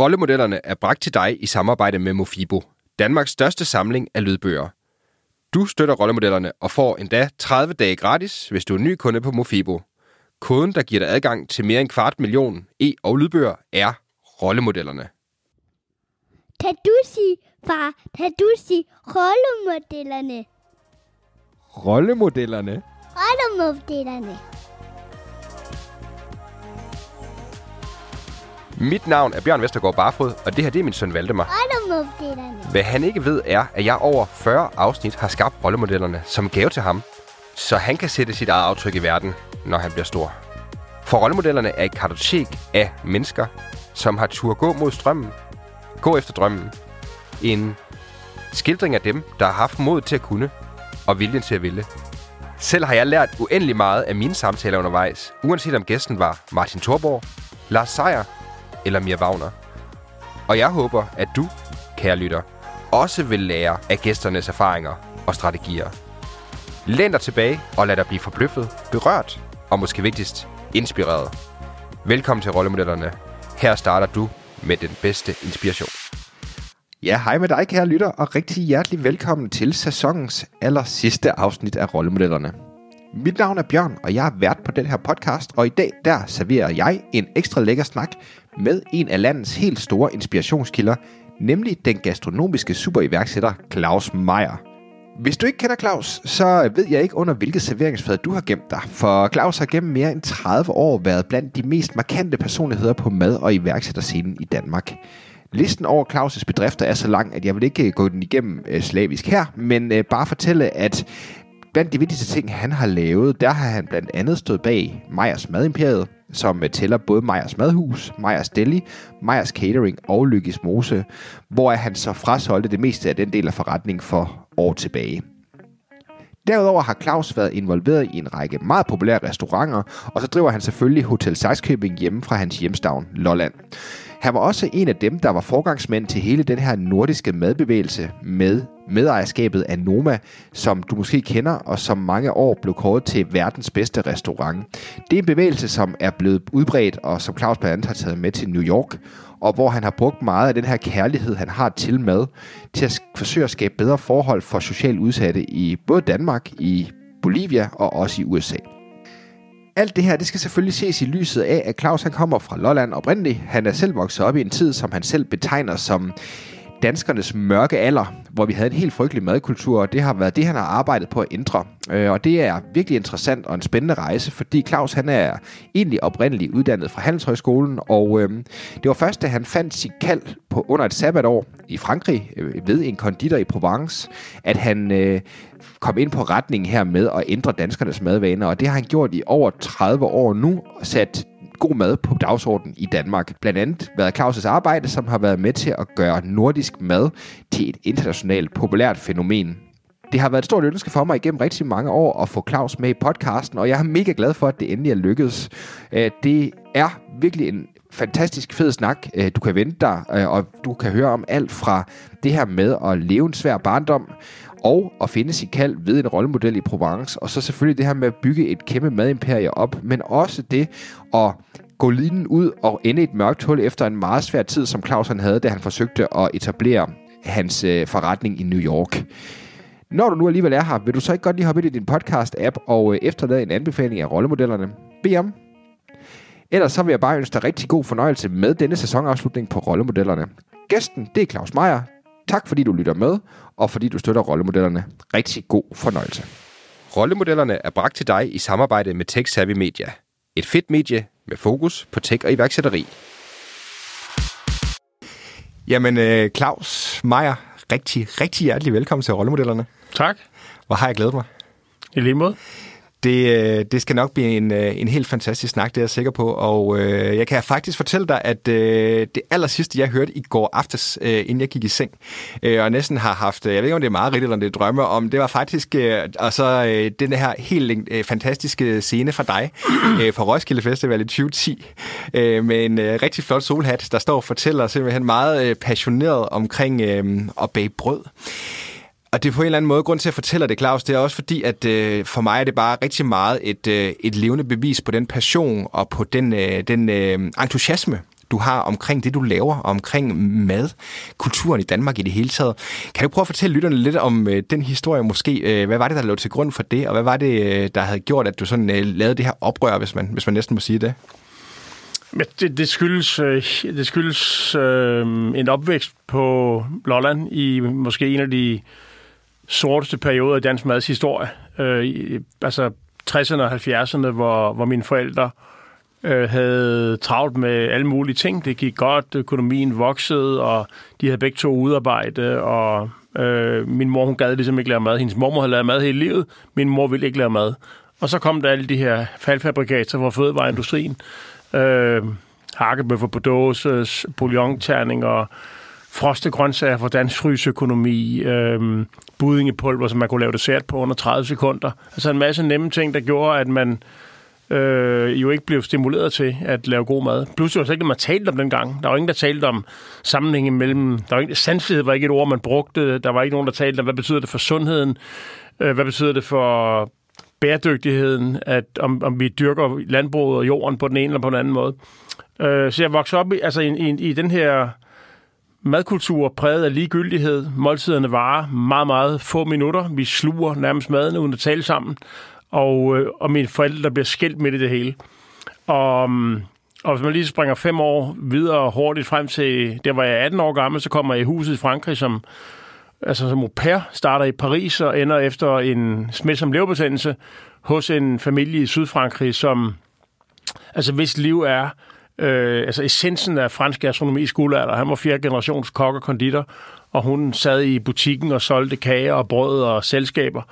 Rollemodellerne er bragt til dig i samarbejde med Mofibo, Danmarks største samling af lydbøger. Du støtter rollemodellerne og får endda 30 dage gratis, hvis du er ny kunde på Mofibo. Koden, der giver dig adgang til mere end kvart million e- og lydbøger, er rollemodellerne. Kan du sige, far, kan du sige rollemodellerne? Rollemodellerne? Rollemodellerne. Mit navn er Bjørn Vestergaard Barfod, og det her det er min søn Valdemar. Hvad han ikke ved er, at jeg over 40 afsnit har skabt rollemodellerne som gave til ham, så han kan sætte sit eget aftryk i verden, når han bliver stor. For rollemodellerne er et kartotek af mennesker, som har tur gå mod strømmen, gå efter drømmen. En skildring af dem, der har haft mod til at kunne og viljen til at ville. Selv har jeg lært uendelig meget af mine samtaler undervejs, uanset om gæsten var Martin Thorborg, Lars Seier eller Mia Wagner. Og jeg håber, at du, kære lytter, også vil lære af gæsternes erfaringer og strategier. Læn dig tilbage og lad dig blive forbløffet, berørt og måske vigtigst, inspireret. Velkommen til Rollemodellerne. Her starter du med den bedste inspiration. Ja, hej med dig, kære lytter, og rigtig hjertelig velkommen til sæsonens aller sidste afsnit af Rollemodellerne. Mit navn er Bjørn, og jeg er vært på den her podcast, og i dag der serverer jeg en ekstra lækker snak med en af landets helt store inspirationskilder, nemlig den gastronomiske superiværksætter Claus Meier. Hvis du ikke kender Claus, så ved jeg ikke under hvilket serveringsfad du har gemt dig, for Claus har gennem mere end 30 år været blandt de mest markante personligheder på mad- og iværksætterscenen i Danmark. Listen over Claus' bedrifter er så lang, at jeg vil ikke øh, gå den igennem øh, slavisk her, men øh, bare fortælle, at blandt de vigtigste ting, han har lavet, der har han blandt andet stået bag Meyers Madimperiet, som øh, tæller både Meyers Madhus, Meyers Deli, Meyers Catering og Lykkes Mose, hvor han så frasolgte det meste af den del af forretningen for år tilbage. Derudover har Claus været involveret i en række meget populære restauranter, og så driver han selvfølgelig Hotel Sejskøbing hjemme fra hans hjemstavn, Lolland. Han var også en af dem, der var forgangsmænd til hele den her nordiske madbevægelse med medejerskabet af Noma, som du måske kender, og som mange år blev kåret til verdens bedste restaurant. Det er en bevægelse, som er blevet udbredt, og som Claus blandt andet har taget med til New York, og hvor han har brugt meget af den her kærlighed, han har til mad, til at forsøge at skabe bedre forhold for socialt udsatte i både Danmark, i Bolivia og også i USA. Alt det her, det skal selvfølgelig ses i lyset af, at Claus han kommer fra Lolland oprindeligt. Han er selv vokset op i en tid, som han selv betegner som danskernes mørke alder, hvor vi havde en helt frygtelig madkultur, og det har været det, han har arbejdet på at ændre. Øh, og det er virkelig interessant og en spændende rejse, fordi Claus han er egentlig oprindeligt uddannet fra Handelshøjskolen, og øh, det var først, da han fandt sit kald på under et sabbatår i Frankrig øh, ved en konditor i Provence, at han øh, kom ind på retningen her med at ændre danskernes madvaner, og det har han gjort i over 30 år nu, og sat god mad på dagsordenen i Danmark. Blandt andet været Claus' arbejde, som har været med til at gøre nordisk mad til et internationalt populært fænomen. Det har været et stort ønske for mig igennem rigtig mange år at få Claus med i podcasten, og jeg er mega glad for, at det endelig er lykkedes. Øh, det er virkelig en fantastisk fed snak, øh, du kan vente dig, øh, og du kan høre om alt fra det her med at leve en svær barndom, og at finde sin kald ved en rollemodel i Provence, og så selvfølgelig det her med at bygge et kæmpe madimperie op, men også det at gå linen ud og ende i et mørkt hul efter en meget svær tid, som Claus han havde, da han forsøgte at etablere hans øh, forretning i New York. Når du nu alligevel er her, vil du så ikke godt lige hoppe ind i din podcast-app og øh, efterlade en anbefaling af rollemodellerne? Bed om. Ellers så vil jeg bare ønske dig rigtig god fornøjelse med denne sæsonafslutning på rollemodellerne. Gæsten, det er Claus Meier. Tak fordi du lytter med, og fordi du støtter rollemodellerne. Rigtig god fornøjelse. Rollemodellerne er bragt til dig i samarbejde med Tech Savvy Media. Et fedt medie med fokus på tech og iværksætteri. Jamen, øh, Claus Meier, rigtig, rigtig hjertelig velkommen til Rollemodellerne. Tak. Hvor har jeg glædet mig. I lige måde. Det, øh, det skal nok blive en, øh, en helt fantastisk snak, det er jeg sikker på. Og øh, jeg kan faktisk fortælle dig, at øh, det aller sidste, jeg hørte i går aftes, øh, inden jeg gik i seng, øh, og næsten har haft, jeg ved ikke om det er meget rigtigt, eller om det er drømme om, det var faktisk øh, altså, øh, den her helt øh, fantastiske scene fra dig øh, fra Roskilde Festival i 2010, øh, med en øh, rigtig flot solhat, der står og fortæller simpelthen meget øh, passioneret omkring øh, at bage brød. Og det er på en eller anden måde, grund til at fortælle det, Claus, det er også fordi, at øh, for mig er det bare rigtig meget et, øh, et levende bevis på den passion og på den, øh, den øh, entusiasme, du har omkring det, du laver, og omkring madkulturen i Danmark i det hele taget. Kan du prøve at fortælle lytterne lidt om øh, den historie måske? Øh, hvad var det, der lå til grund for det, og hvad var det, øh, der havde gjort, at du sådan øh, lavede det her oprør, hvis man, hvis man næsten må sige det? Ja, det, det skyldes, øh, det skyldes øh, en opvækst på Lolland i måske en af de sorteste perioder i dansk mads historie. Øh, i, altså 60'erne og 70'erne, hvor, hvor mine forældre øh, havde travlt med alle mulige ting. Det gik godt, økonomien voksede, og de havde begge to udarbejde, og øh, min mor hun gad ligesom ikke lave mad. Hendes mormor havde lavet mad hele livet, min mor ville ikke lave mad. Og så kom der alle de her faldfabrikater fra fødevareindustrien, øh, hakkebøffer på dåse, bouillonterninger, froste grøntsager fra dansk frysøkonomi, øh, budingepulver, som man kunne lave dessert på under 30 sekunder. Altså en masse nemme ting, der gjorde, at man øh, jo ikke blev stimuleret til at lave god mad. Pludselig var det ikke man talte om dengang. Der var ingen, der talte om sammenhængen mellem... Der var ikke, sandsynlighed var ikke et ord, man brugte. Der var ikke nogen, der talte om, hvad betyder det for sundheden? Øh, hvad betyder det for bæredygtigheden, at om, om vi dyrker landbruget og jorden på den ene eller på den anden måde. Øh, så jeg voksede op i, altså i, i, i den her madkultur præget af ligegyldighed. Måltiderne varer meget, meget få minutter. Vi sluger nærmest maden uden at tale sammen. Og, øh, og mine forældre, der bliver skilt midt i det hele. Og, mm, og hvis man lige springer fem år videre hurtigt frem til, der var jeg 18 år gammel, så kommer jeg i huset i Frankrig som, altså som au pair, starter i Paris og ender efter en smitsom leverbetændelse hos en familie i Sydfrankrig, som altså hvis liv er øh, altså essensen af fransk gastronomi i skolealder. Han var fjerde generations kok og konditor, og hun sad i butikken og solgte kager og brød og selskaber.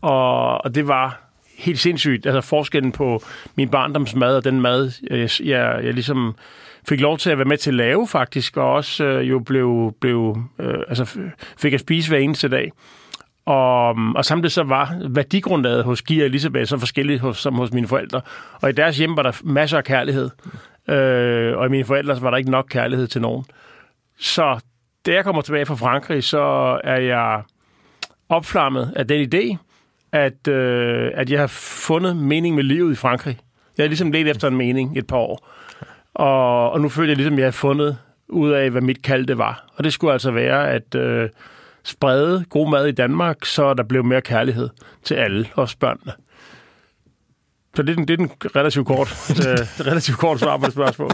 Og, og det var helt sindssygt. Altså forskellen på min barndomsmad og den mad, øh, jeg, jeg, jeg ligesom fik lov til at være med til at lave faktisk, og også øh, jo blev, blev øh, altså fik at spise hver eneste dag. Og, mm, og samtidig så var værdigrundlaget hos Gia og Elisabeth så forskelligt hos, som hos mine forældre. Og i deres hjem var der masser af kærlighed. Øh, og i mine forældre var der ikke nok kærlighed til nogen. Så da jeg kommer tilbage fra Frankrig, så er jeg opflammet af den idé, at, øh, at jeg har fundet mening med livet i Frankrig. Jeg har ligesom let efter en mening et par år. Og, og nu føler jeg ligesom, at jeg har fundet ud af, hvad mit kald det var. Og det skulle altså være at øh, sprede god mad i Danmark, så der blev mere kærlighed til alle, også børnene. Så det er den, det er den relativt kort, øh, relativt kort svar på det spørgsmål.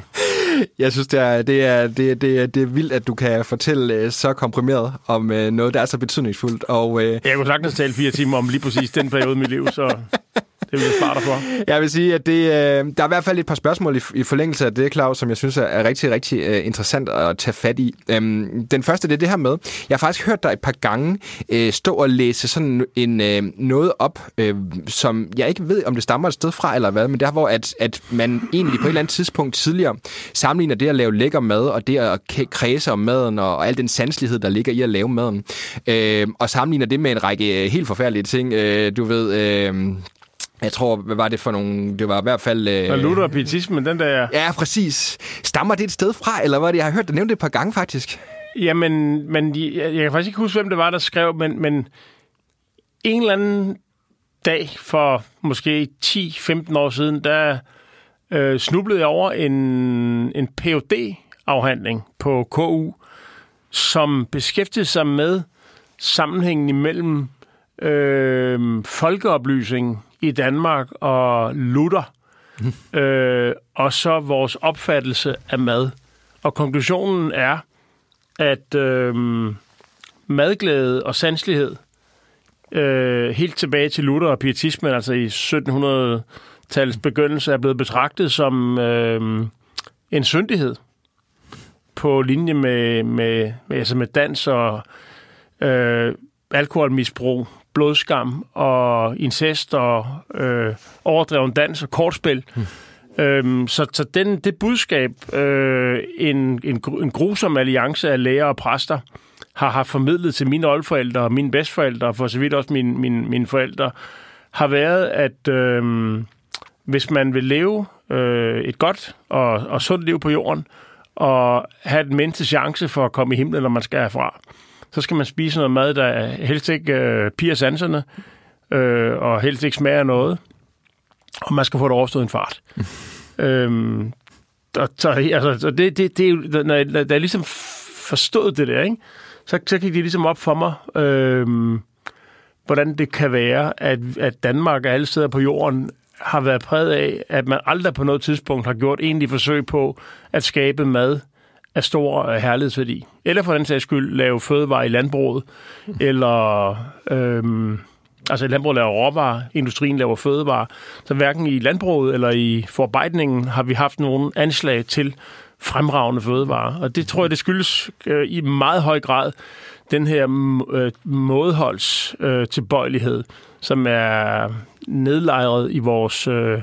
Jeg synes, det er, det, er, det, er, det, er, det er vildt, at du kan fortælle øh, så komprimeret om øh, noget, der er så betydningsfuldt. Og, øh... Jeg kunne sagtens tale fire timer om lige præcis den periode i mit liv, så det vil jeg spare dig for. Jeg vil sige, at det, øh, der er i hvert fald et par spørgsmål i, i forlængelse af det, Claus, som jeg synes er, rigtig, rigtig øh, interessant at tage fat i. Øhm, den første, det er det her med, jeg har faktisk hørt dig et par gange øh, stå og læse sådan en, øh, noget op, øh, som jeg ikke ved, om det stammer et sted fra eller hvad, men der hvor at, at man egentlig på et eller andet tidspunkt tidligere sammenligner det at lave lækker mad, og det at kredse om maden, og, og al den sanselighed, der ligger i at lave maden, øh, og sammenligner det med en række øh, helt forfærdelige ting. Øh, du ved... Øh, jeg tror, hvad var det for nogle... Det var i hvert fald... Øh... Og Luther og pietismen, den der... Ja, præcis. Stammer det et sted fra, eller hvad det? Jeg har hørt dig nævne det et par gange, faktisk. Jamen, men jeg, jeg kan faktisk ikke huske, hvem det var, der skrev, men, men en eller anden dag for måske 10-15 år siden, der øh, snublede jeg over en, en phd afhandling på KU, som beskæftigede sig med sammenhængen imellem øh, folkeoplysning i Danmark og Luther, mm. øh, og så vores opfattelse af mad. Og konklusionen er, at øh, madglæde og sanselighed, øh, helt tilbage til Luther og pietismen, altså i 1700-tallets begyndelse, er blevet betragtet som øh, en syndighed på linje med, med, med, altså med dans og øh, alkoholmisbrug, blodskam og incest og øh, overdreven dans og kortspil. Hmm. Øhm, så så den, det budskab, øh, en, en, en grusom alliance af læger og præster har, har formidlet til mine oldforældre og mine bedstforældre, og for så vidt også mine, mine, mine forældre, har været, at øh, hvis man vil leve øh, et godt og, og sundt liv på jorden, og have den mindste chance for at komme i himlen, når man skal herfra, så skal man spise noget mad, der helst ikke øh, piger sanserne, øh, og helst ikke smager noget, og man skal få det overstået en fart. øhm, og, så, altså, så det, det, det er når jeg, når jeg ligesom forstod det der, ikke? Så, så gik det ligesom op for mig, øh, hvordan det kan være, at, at Danmark og alle steder på jorden har været præget af, at man aldrig på noget tidspunkt har gjort egentlig forsøg på at skabe mad af stor herlighedsværdi. Eller for den sags skyld lave fødevarer i landbruget, eller øhm, altså landbruget laver råvarer, industrien laver fødevarer. Så hverken i landbruget eller i forarbejdningen har vi haft nogen anslag til fremragende fødevarer. Og det tror jeg, det skyldes øh, i meget høj grad den her øh, mådeholds øh, tilbøjelighed, som er nedlejret i vores øh,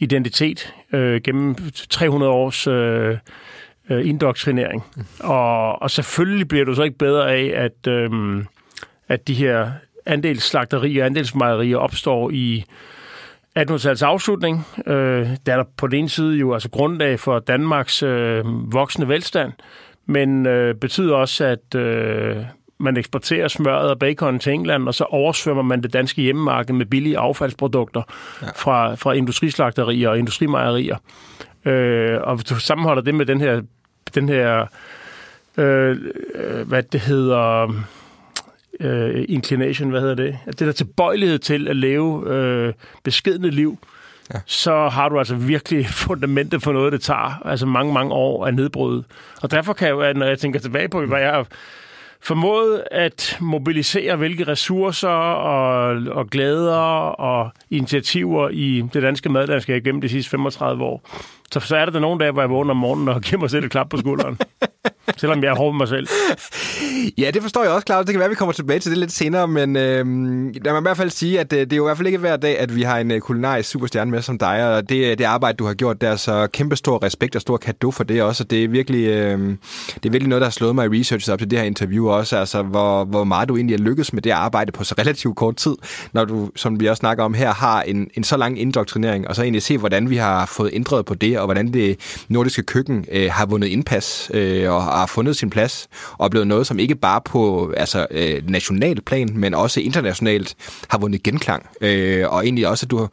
identitet øh, gennem 300 års øh, øh, indoktrinering. Og, og selvfølgelig bliver du så ikke bedre af, at, øh, at de her andelsslagterier og andelsmejerier opstår i 1800-tallets afslutning. Øh, der er der på den ene side jo altså grundlag for Danmarks øh, voksende velstand, men øh, betyder også, at øh, man eksporterer smøret og bacon til England, og så oversvømmer man det danske hjemmemarked med billige affaldsprodukter ja. fra, fra industrislagterier og industrimejerier. Øh, og hvis du sammenholder det med den her, den her øh, hvad det hedder, øh, inclination, hvad hedder det? Det der tilbøjelighed til at leve øh, beskedende liv, ja. så har du altså virkelig fundamentet for noget, det tager altså mange, mange år at nedbryde. Og derfor kan jeg, når jeg tænker tilbage på, hvad jeg formået at mobilisere hvilke ressourcer og, og glæder og initiativer i det danske madlandskab gennem de sidste 35 år. Så, så er der, der nogle dage, hvor jeg vågner om morgenen og giver mig selv et klap på skulderen. Selvom jeg håber mig selv. Ja, det forstår jeg også, Claus. Det kan være, at vi kommer tilbage til det lidt senere, men øh, lad mig i hvert fald sige, at øh, det er jo i hvert fald ikke hver dag, at vi har en øh, kulinarisk superstjerne med som dig, og det, øh, det arbejde, du har gjort der, så kæmpe stor respekt og stor kado for det også. og Det er virkelig, øh, det er virkelig noget, der har slået mig i research op til det her interview også, altså hvor, hvor meget du egentlig har lykkes med det arbejde på så relativt kort tid, når du, som vi også snakker om her, har en, en så lang indoktrinering, og så egentlig se, hvordan vi har fået ændret på det, og hvordan det nordiske køkken øh, har vundet indpas øh, og har fundet sin plads og er blevet noget, som ikke bare på altså, øh, national plan, men også internationalt har vundet genklang. Øh, og egentlig også, at du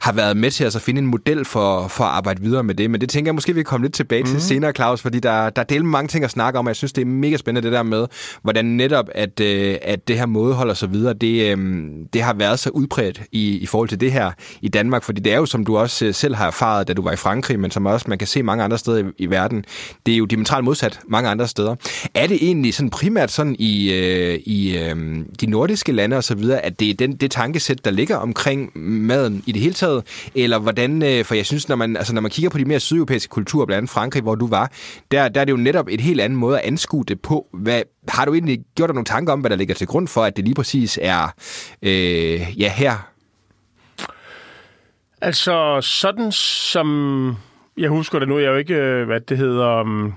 har været med til at altså, finde en model for, for at arbejde videre med det. Men det tænker jeg måske, vi kan komme lidt tilbage til mm. senere, Claus, fordi der, der er del mange ting at snakke om, og jeg synes, det er mega spændende det der med, hvordan netop, at, øh, at det her mådehold og så videre, det, øh, det har været så udbredt i, i forhold til det her i Danmark, fordi det er jo, som du også øh, selv har erfaret, da du var i Frankrig, men som også man kan se mange andre steder i, i verden, det er jo diametralt modsat mange andre steder. Er det egentlig sådan primært sådan i, øh, i øh, de nordiske lande og så videre, at det er den, det tankesæt, der ligger omkring maden i det hele taget, taget, eller hvordan, øh, for jeg synes, når man, altså, når man kigger på de mere sydeuropæiske kulturer, blandt andet Frankrig, hvor du var, der, der er det jo netop et helt andet måde at anskue det på. Hvad, har du egentlig gjort dig nogle tanker om, hvad der ligger til grund for, at det lige præcis er øh, ja, her? Altså, sådan som jeg husker det nu, jeg er jo ikke, øh, hvad det hedder, um,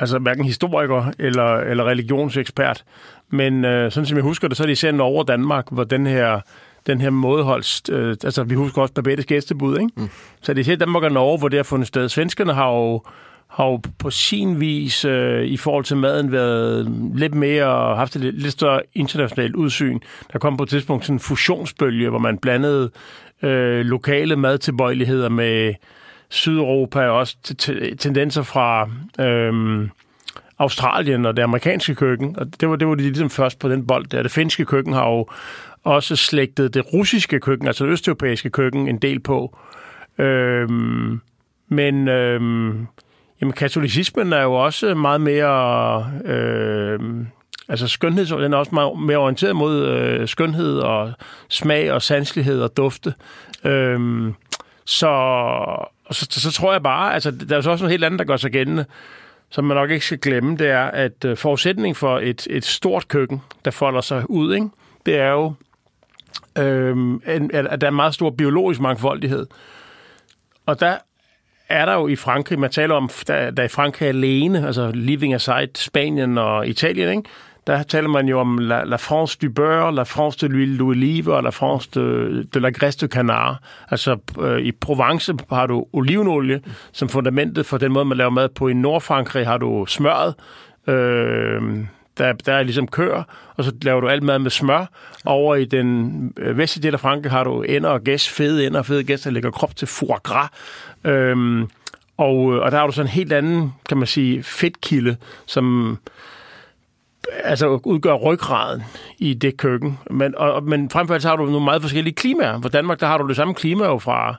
altså hverken historiker eller, eller religionsekspert, men øh, sådan som jeg husker det, så er det især over Danmark, hvor den her den her mådeholds... Øh, altså, vi husker også Babettes gæstebud, ikke? Mm. Så det er Danmark og Norge, hvor det har fundet sted. Svenskerne har jo, har jo på sin vis øh, i forhold til maden været lidt mere, haft et lidt, lidt større internationalt udsyn. Der kom på et tidspunkt sådan en fusionsbølge, hvor man blandede øh, lokale madtilbøjeligheder med Sydeuropa og også tendenser fra... Øh, Australien og det amerikanske køkken, og det var, det var de ligesom først på den bold der. Det finske køkken har jo også slægtet det russiske køkken, altså det østeuropæiske køkken, en del på. Øhm, men øhm, jamen, katolicismen er jo også meget mere... Øhm, altså skønhed, den er også meget mere orienteret mod øh, skønhed og smag og sanselighed og dufte. Øhm, så, så, så, så tror jeg bare, altså der er jo også noget helt andet, der gør sig gældende, som man nok ikke skal glemme, det er, at øh, forudsætningen for et, et stort køkken, der folder sig ud, ikke? det er jo, øh, at der er meget stor biologisk mangfoldighed. Og der er der jo i Frankrig, man taler om, der, der i Frankrig alene, altså living aside Spanien og Italien, ikke? der taler man jo om la, la France du beurre, la France de l'huile d'olive og la France de, de la graisse de canard. Altså øh, i Provence har du olivenolie som fundamentet for den måde, man laver mad på. I Nordfrankrig har du smøret, øh, der, der er ligesom kør, og så laver du alt mad med smør. Over i den øh, vestlige del af Frankrig har du ender og gæs, fede ender og fede gæs, der lægger krop til foie gras. Øhm, Og, øh, og der har du sådan en helt anden, kan man sige, fedtkilde, som altså udgør ryggraden i det køkken. Men, og, men frem for alt så har du nogle meget forskellige klimaer. For Danmark, der har du det samme klima jo fra,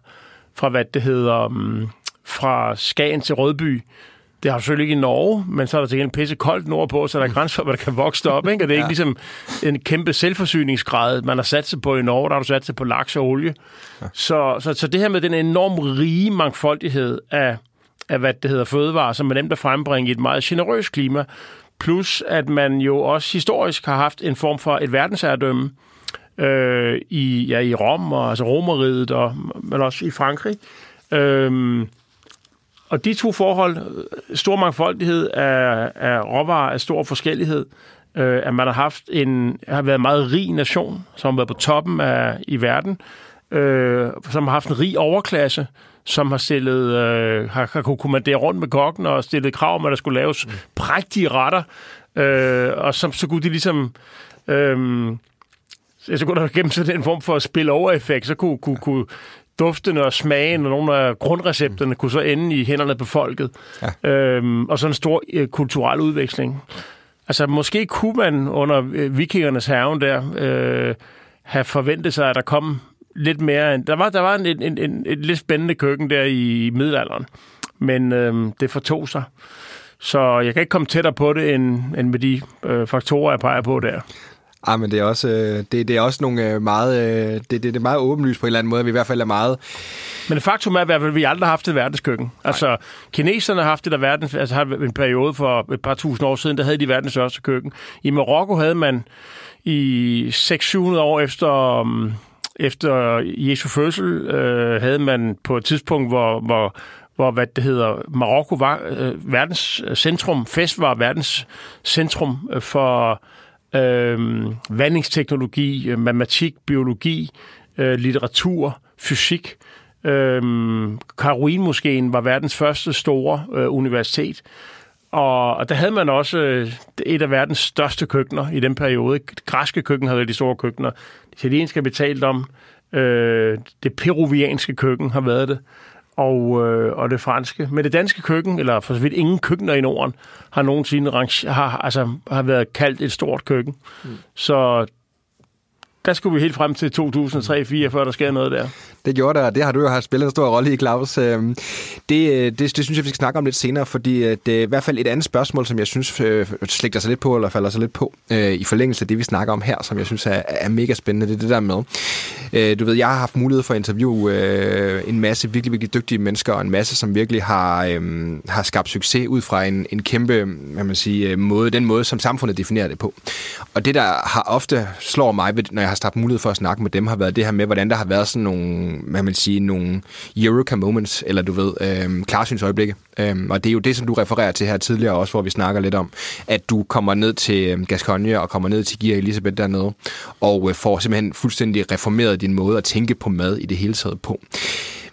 fra hvad det hedder, um, fra Skagen til Rødby. Det har du selvfølgelig ikke i Norge, men så er der til gengæld pisse koldt nordpå, så der er grænser for, hvad der kan vokse op. Ikke? Og det er ikke ligesom en kæmpe selvforsyningsgrad, man har sat sig på i Norge. Der har du sat sig på laks og olie. Ja. Så, så, så det her med den enorm rige mangfoldighed af, af hvad det hedder, fødevarer, som er nemt at frembringe i et meget generøst klima, plus at man jo også historisk har haft en form for et verdensherredømme øh, i, ja, i Rom, og, altså Romeriet, og, men også i Frankrig. Øh, og de to forhold, stor mangfoldighed af, af råvarer, af stor forskellighed, øh, at man har haft en, har været en meget rig nation, som har været på toppen af, i verden, øh, som har haft en rig overklasse, som har stillet, øh, har, har kunne kommandere rundt med kokken og stillet krav om, at der skulle laves mm. prægtige retter, øh, og som, så kunne de ligesom... Øh, så kunne der gennem sådan en form for spille over effekt, så kunne, kunne, kunne duftene og smagen og nogle af grundrecepterne kunne så ende i hænderne på folket. Ja. Øhm, og sådan en stor øh, kulturel udveksling. Altså, måske kunne man under øh, vikingernes haven der øh, have forventet sig, at der kom lidt mere... Der var, der var en, en, en, en, et lidt spændende køkken der i middelalderen, men øh, det fortog sig. Så jeg kan ikke komme tættere på det, end, end med de øh, faktorer, jeg peger på der. Ah, men det er også, øh, det, det er også nogle øh, meget, øh, det, det, det er meget åbenlyst på en eller anden måde, at vi i hvert fald er meget... Men faktum er at vi aldrig har haft et verdenskøkken. Nej. Altså, kineserne har haft det der verdens, altså har en periode for et par tusind år siden, der havde de verdens største køkken. I Marokko havde man i 600-700 år efter, um, efter Jesu fødsel, øh, havde man på et tidspunkt, hvor, hvor hvor hvad det hedder, Marokko var øh, verdens centrum, fest var verdens centrum for Øhm, øh, vandingsteknologi, matematik, biologi, øh, litteratur, fysik. Øh, Karolinmoskeen var verdens første store øh, universitet. Og, og der havde man også øh, et af verdens største køkkener i den periode. Græske køkken havde de store køkkener. Det italienske har betalt om. Øh, det peruvianske køkken har været det og, øh, og det franske. Men det danske køkken, eller for så vidt ingen køkkener i Norden, har nogensinde range, har, altså, har været kaldt et stort køkken. Mm. Så der skulle vi helt frem til 2003-2004, før der sker noget der. Det gjorde der, og det har du jo haft spillet en stor rolle i, Claus. Øhm, det, øh, det, det synes jeg, vi skal snakke om lidt senere, fordi øh, det er i hvert fald et andet spørgsmål, som jeg synes øh, slægter sig lidt på, eller falder sig lidt på, i forlængelse af det, vi snakker om her, som jeg synes er, er mega spændende. Det er det der med. Du ved, jeg har haft mulighed for at interviewe en masse virkelig, virkelig dygtige mennesker, og en masse, som virkelig har, har skabt succes ud fra en, en kæmpe hvad man sige, måde, den måde, som samfundet definerer det på. Og det, der har ofte slår mig, når jeg har haft mulighed for at snakke med dem, har været det her med, hvordan der har været sådan nogle hvad man sige, nogle Eureka moments, eller du ved, øh, klarsynsøjeblikke. Øh, og det er jo det, som du refererer til her tidligere også, hvor vi snakker lidt om, at du kommer ned til øhm, Gascogne og kommer ned til Gia Elisabeth dernede, og øh, får simpelthen fuldstændig reformeret din måde at tænke på mad i det hele taget på.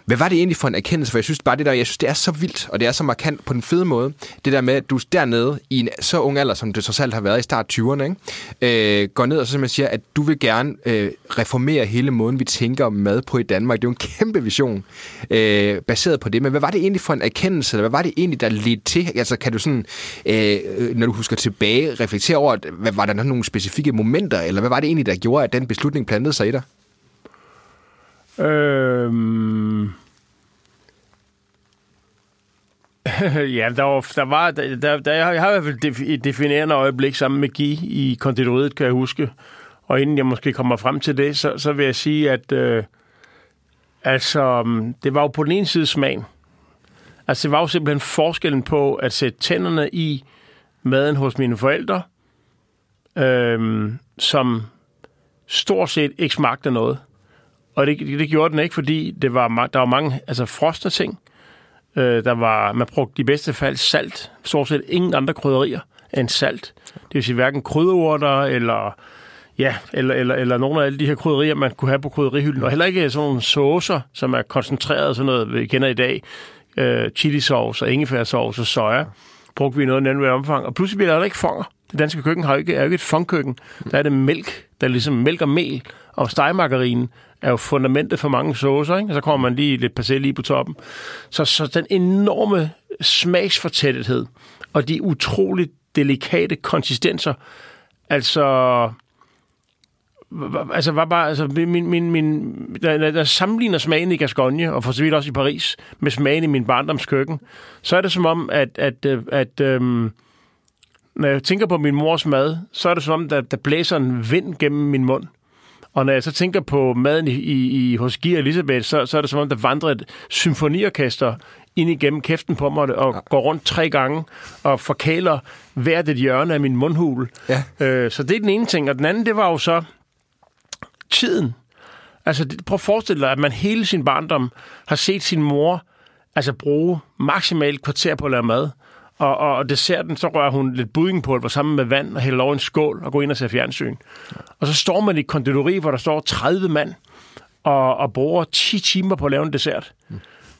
Hvad var det egentlig for en erkendelse? For jeg synes bare, det der, jeg synes, det er så vildt, og det er så markant på den fede måde. Det der med, at du dernede i en så ung alder, som du trods alt har været i start 20'erne, ikke? Øh, går ned og så simpelthen siger, at du vil gerne øh, reformere hele måden, vi tænker mad på i Danmark. Det er jo en kæmpe vision øh, baseret på det. Men hvad var det egentlig for en erkendelse? Eller hvad var det egentlig, der ledte til? Altså kan du sådan, øh, øh når du husker tilbage, reflektere over, hvad, var der nogle specifikke momenter? Eller hvad var det egentlig, der gjorde, at den beslutning plantede sig i dig? Øhm... ja, der var, der var der, der, jeg har i hvert fald et definerende øjeblik sammen med Gi i konditoriet, kan jeg huske. Og inden jeg måske kommer frem til det, så, så vil jeg sige, at øh, altså, um, det var jo på den ene side smagen. Altså, det var jo simpelthen forskellen på at sætte tænderne i maden hos mine forældre, øh, som stort set ikke smagte noget. Og det, det gjorde den ikke, fordi det var, der var mange altså frosne ting. Øh, der var, man brugte i bedste fald salt. Stort set ingen andre krydderier end salt. Det vil sige hverken krydderurter eller Ja, eller, eller, eller nogle af alle de her krydderier, man kunne have på krydderihylden. Og heller ikke sådan nogle saucer, som er koncentreret sådan noget, vi kender i dag. Øh, chilisauce og ingefærsauce og soja. brugte vi noget andet omfang. Og pludselig bliver der ikke fonger. Det danske køkken har jo ikke, er jo ikke et fangkøkken. Der er det mælk, der er ligesom mælk og mel. Og stegmargarine, er jo fundamentet for mange saucer, ikke? Så kommer man lige lidt persille i på toppen. Så, så den enorme smagsfortættethed og de utroligt delikate konsistenser, altså altså var bare, altså min, min, min, der, der sammenligner smagen i Gascogne, og for så vidt også i Paris, med smagen i min barndomskøkken, så er det som om, at, at, øh, at, at øhm, når jeg tænker på min mors mad, så er det som om, der, der blæser en vind gennem min mund. Og når jeg så tænker på maden i, i, i hos Gia Elisabeth, så, så er det som om, der vandrer et symfoniorkester ind igennem kæften på mig og ja. går rundt tre gange og forkæler hvert et hjørne af min mundhul. Ja. Øh, så det er den ene ting. Og den anden, det var jo så tiden. Altså, prøv at forestille dig, at man hele sin barndom har set sin mor altså bruge maksimalt kvarter på at lave mad. Og, og desserten, så rører hun lidt buddingpulver sammen med vand og hælder over en skål og går ind og ser fjernsyn. Og så står man i et konditori, hvor der står 30 mand og, og bruger 10 timer på at lave en dessert. Mm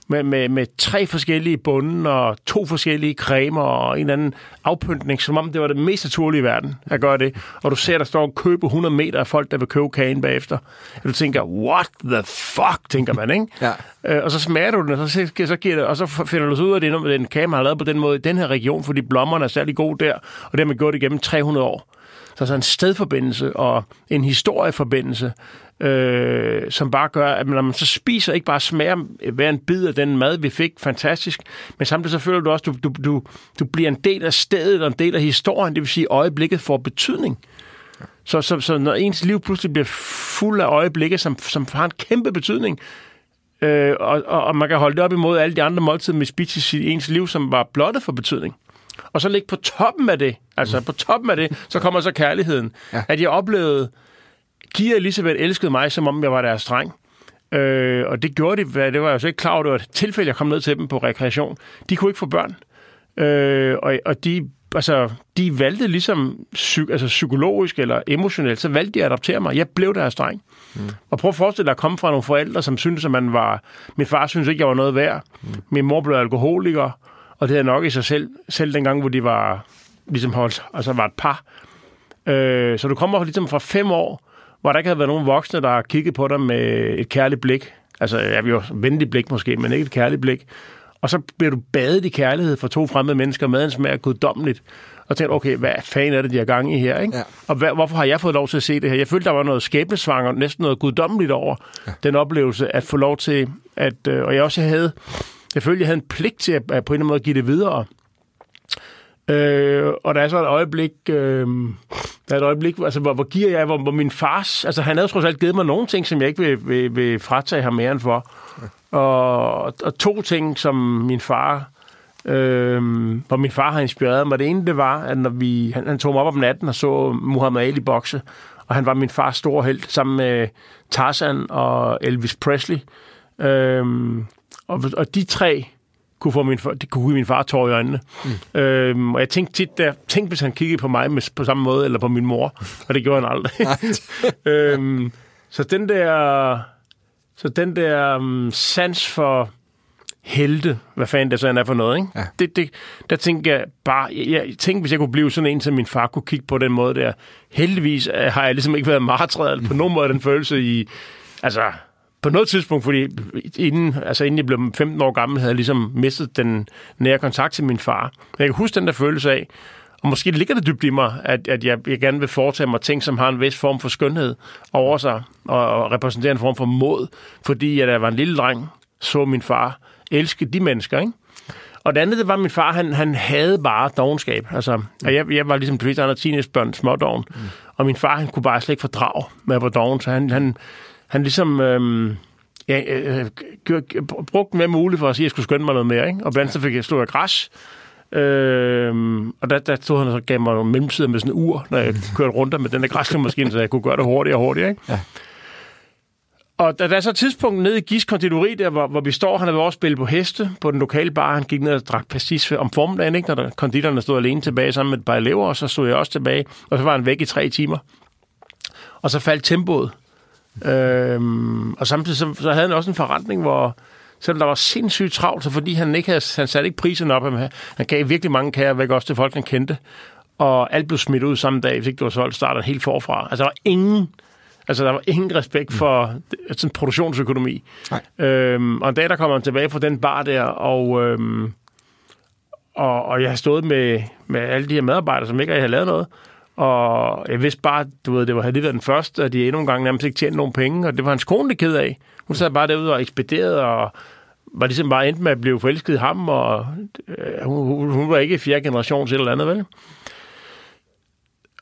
med, med, med tre forskellige bunde og to forskellige cremer og en eller anden afpyntning, som om det var det mest naturlige i verden at gøre det. Og du ser, der står købe 100 meter af folk, der vil købe kagen bagefter. Og du tænker, what the fuck, tænker man, ikke? ja. øh, og så smager du den, og så, så giver det, og så finder du ud af, det, at den kage, man har lavet på den måde i den her region, fordi blommerne er særlig gode der, og det har man gjort igennem 300 år. Så så en stedforbindelse og en historieforbindelse, øh, som bare gør, at når man så spiser, ikke bare smager hver en bid af den mad, vi fik, fantastisk, men samtidig så føler du også, du, du, du, du bliver en del af stedet og en del af historien, det vil sige, at øjeblikket får betydning. Så, så, så når ens liv pludselig bliver fuld af øjeblikke, som, som har en kæmpe betydning, øh, og, og, og man kan holde det op imod alle de andre måltider med spise i ens liv, som var blottet for betydning. Og så ligge på toppen af det, altså på toppen af det, så kommer så kærligheden. Ja. At jeg oplevede, Kia og Elisabeth elskede mig, som om jeg var deres dreng. Øh, og det gjorde de, det var jeg så ikke klar over, det var et tilfælde, jeg kom ned til dem på rekreation. De kunne ikke få børn. Øh, og, og de, altså, de valgte ligesom psy- altså, psykologisk eller emotionelt, så valgte de at adoptere mig. Jeg blev deres dreng. Mm. Og prøv at forestille dig at komme fra nogle forældre, som syntes, at man var... Min far syntes ikke, jeg var noget værd. Mm. Min mor blev alkoholiker, og det er nok i sig selv, selv dengang, hvor de var, ligesom holdt, altså var et par. Øh, så du kommer ligesom fra fem år, hvor der ikke havde været nogen voksne, der har kigget på dig med et kærligt blik. Altså, jeg vil jo venligt blik måske, men ikke et kærligt blik. Og så bliver du badet i kærlighed for to fremmede mennesker, maden smager guddommeligt. Og tænker, okay, hvad fanden er det, de har gang i her? Ikke? Ja. Og hvad, hvorfor har jeg fået lov til at se det her? Jeg følte, der var noget skæbnesvanger, næsten noget guddommeligt over ja. den oplevelse, at få lov til at... Øh, og jeg også havde... Jeg følte, jeg havde en pligt til at, at på en eller anden måde give det videre. Øh, og der er så et øjeblik, øh, der er et øjeblik, altså, hvor, hvor giver jeg, hvor, hvor min fars, altså han havde trods alt givet mig nogle ting, som jeg ikke vil, vil, vil fratage ham mere end for. Og, og to ting, som min far, øh, hvor min far har inspireret mig. Det ene, det var, at når vi, han, han tog mig op om natten og så Muhammad Ali bokse, og han var min fars store held, sammen med Tarzan og Elvis Presley. Øh, og, og de tre kunne få min, far, det kunne min far tår i øjnene. Mm. Øhm, og jeg tænkte tit, der, tænk hvis han kiggede på mig med, på samme måde, eller på min mor, og det gjorde han aldrig. øhm, så den der, så den der um, sans for helte, hvad fanden det så er for noget, ikke? Ja. Det, det, der tænker jeg bare, jeg, jeg tænkte, hvis jeg kunne blive sådan en, som min far kunne kigge på den måde der. Heldigvis øh, har jeg ligesom ikke været martret på nogen måde den følelse i, altså, på noget tidspunkt, fordi inden, altså inden jeg blev 15 år gammel, havde jeg ligesom mistet den nære kontakt til min far. Jeg kan huske den der følelse af, og måske ligger det dybt i mig, at, at jeg, jeg gerne vil foretage mig ting, som har en vis form for skønhed over sig, og, og repræsenterer en form for mod, fordi at jeg var en lille dreng, så min far elske de mennesker, ikke? Og det andet, det var, at min far, han, han havde bare dogenskab. Altså, og jeg, jeg var ligesom de fleste andre teenagebørn, smådogen. Mm. Og min far, han kunne bare slet ikke fordrage med at være dogen, så han, han, han ligesom... Øhm, ja, øh, øh brugte mere muligt for at sige, at jeg skulle skynde mig noget mere. Ikke? Og blandt andet fik jeg slået af græs. Øhm, og der, der stod han og så gav mig nogle mellemtider med sådan en ur, når jeg kørte rundt med den der græsklemaskine, så jeg kunne gøre det hurtigere og hurtigere. Ikke? Ja. Og da der er så et tidspunkt nede i Gis konditori, der hvor, hvor vi står, han havde også spillet på heste på den lokale bar. Han gik ned og drak pastis om formiddagen, ikke? når der, konditorerne stod alene tilbage sammen med et par elever, og så stod jeg også tilbage. Og så var han væk i tre timer. Og så faldt tempoet. Øhm, og samtidig så, så havde han også en forretning, hvor selvom der var sindssygt travlt, så fordi han ikke havde, han satte ikke prisen op, han, han gav virkelig mange kager væk også til folk, han kendte, og alt blev smidt ud samme dag, hvis ikke det var solgt, startede helt forfra. Altså, der var ingen Altså, der var ingen respekt for sådan produktionsøkonomi. Nej. Øhm, og en dag, der kommer han tilbage på den bar der, og, øhm, og, og jeg har stået med, med alle de her medarbejdere, som ikke havde lavet noget, og jeg vidste bare, du ved, det var, havde det været den første, at de endnu en gang nærmest ikke tjente nogen penge, og det var hans kone, det ked af. Hun sad bare derude og ekspederede, og var ligesom bare endt med at blive forelsket i ham, og øh, hun, hun var ikke fjerde generation til eller andet, vel?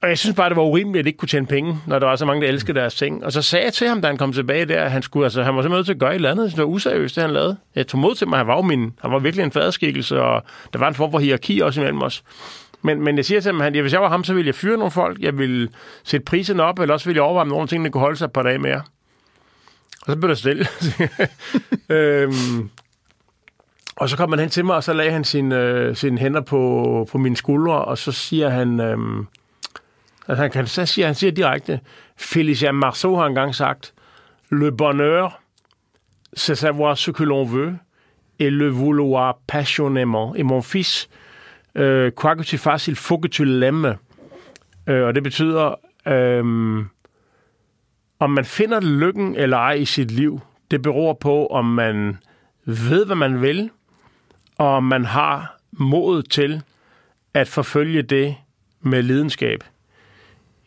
Og jeg synes bare, det var urimeligt, at de ikke kunne tjene penge, når der var så mange, der elskede deres ting. Og så sagde jeg til ham, da han kom tilbage der, at han, skulle, altså, han var simpelthen nødt til at gøre et eller andet. Det var useriøst, det han lavede. Jeg tog mod til mig, han var jo min, han var virkelig en faderskikkelse, og der var en form for hierarki også imellem os. Men, men jeg siger simpelthen, at hvis jeg var ham, så ville jeg fyre nogle folk, jeg ville sætte prisen op, eller også ville jeg overveje, om nogle ting, der kunne holde sig et par dage mere. Og så blev det stille. øhm, og så kom han hen til mig, og så lagde han øh, sine, øh, sin hænder på, på mine skuldre, og så siger han, øhm, Altså, han, kan, så siger, han siger direkte, Felicia Marceau har engang sagt, Le bonheur, c'est savoir ce que l'on veut, et le vouloir passionnément. Et mon fils, øh, quoi Fasil tu Lemme. Øh, og det betyder, øh, om man finder lykken eller ej i sit liv, det beror på, om man ved, hvad man vil, og om man har mod til at forfølge det med lidenskab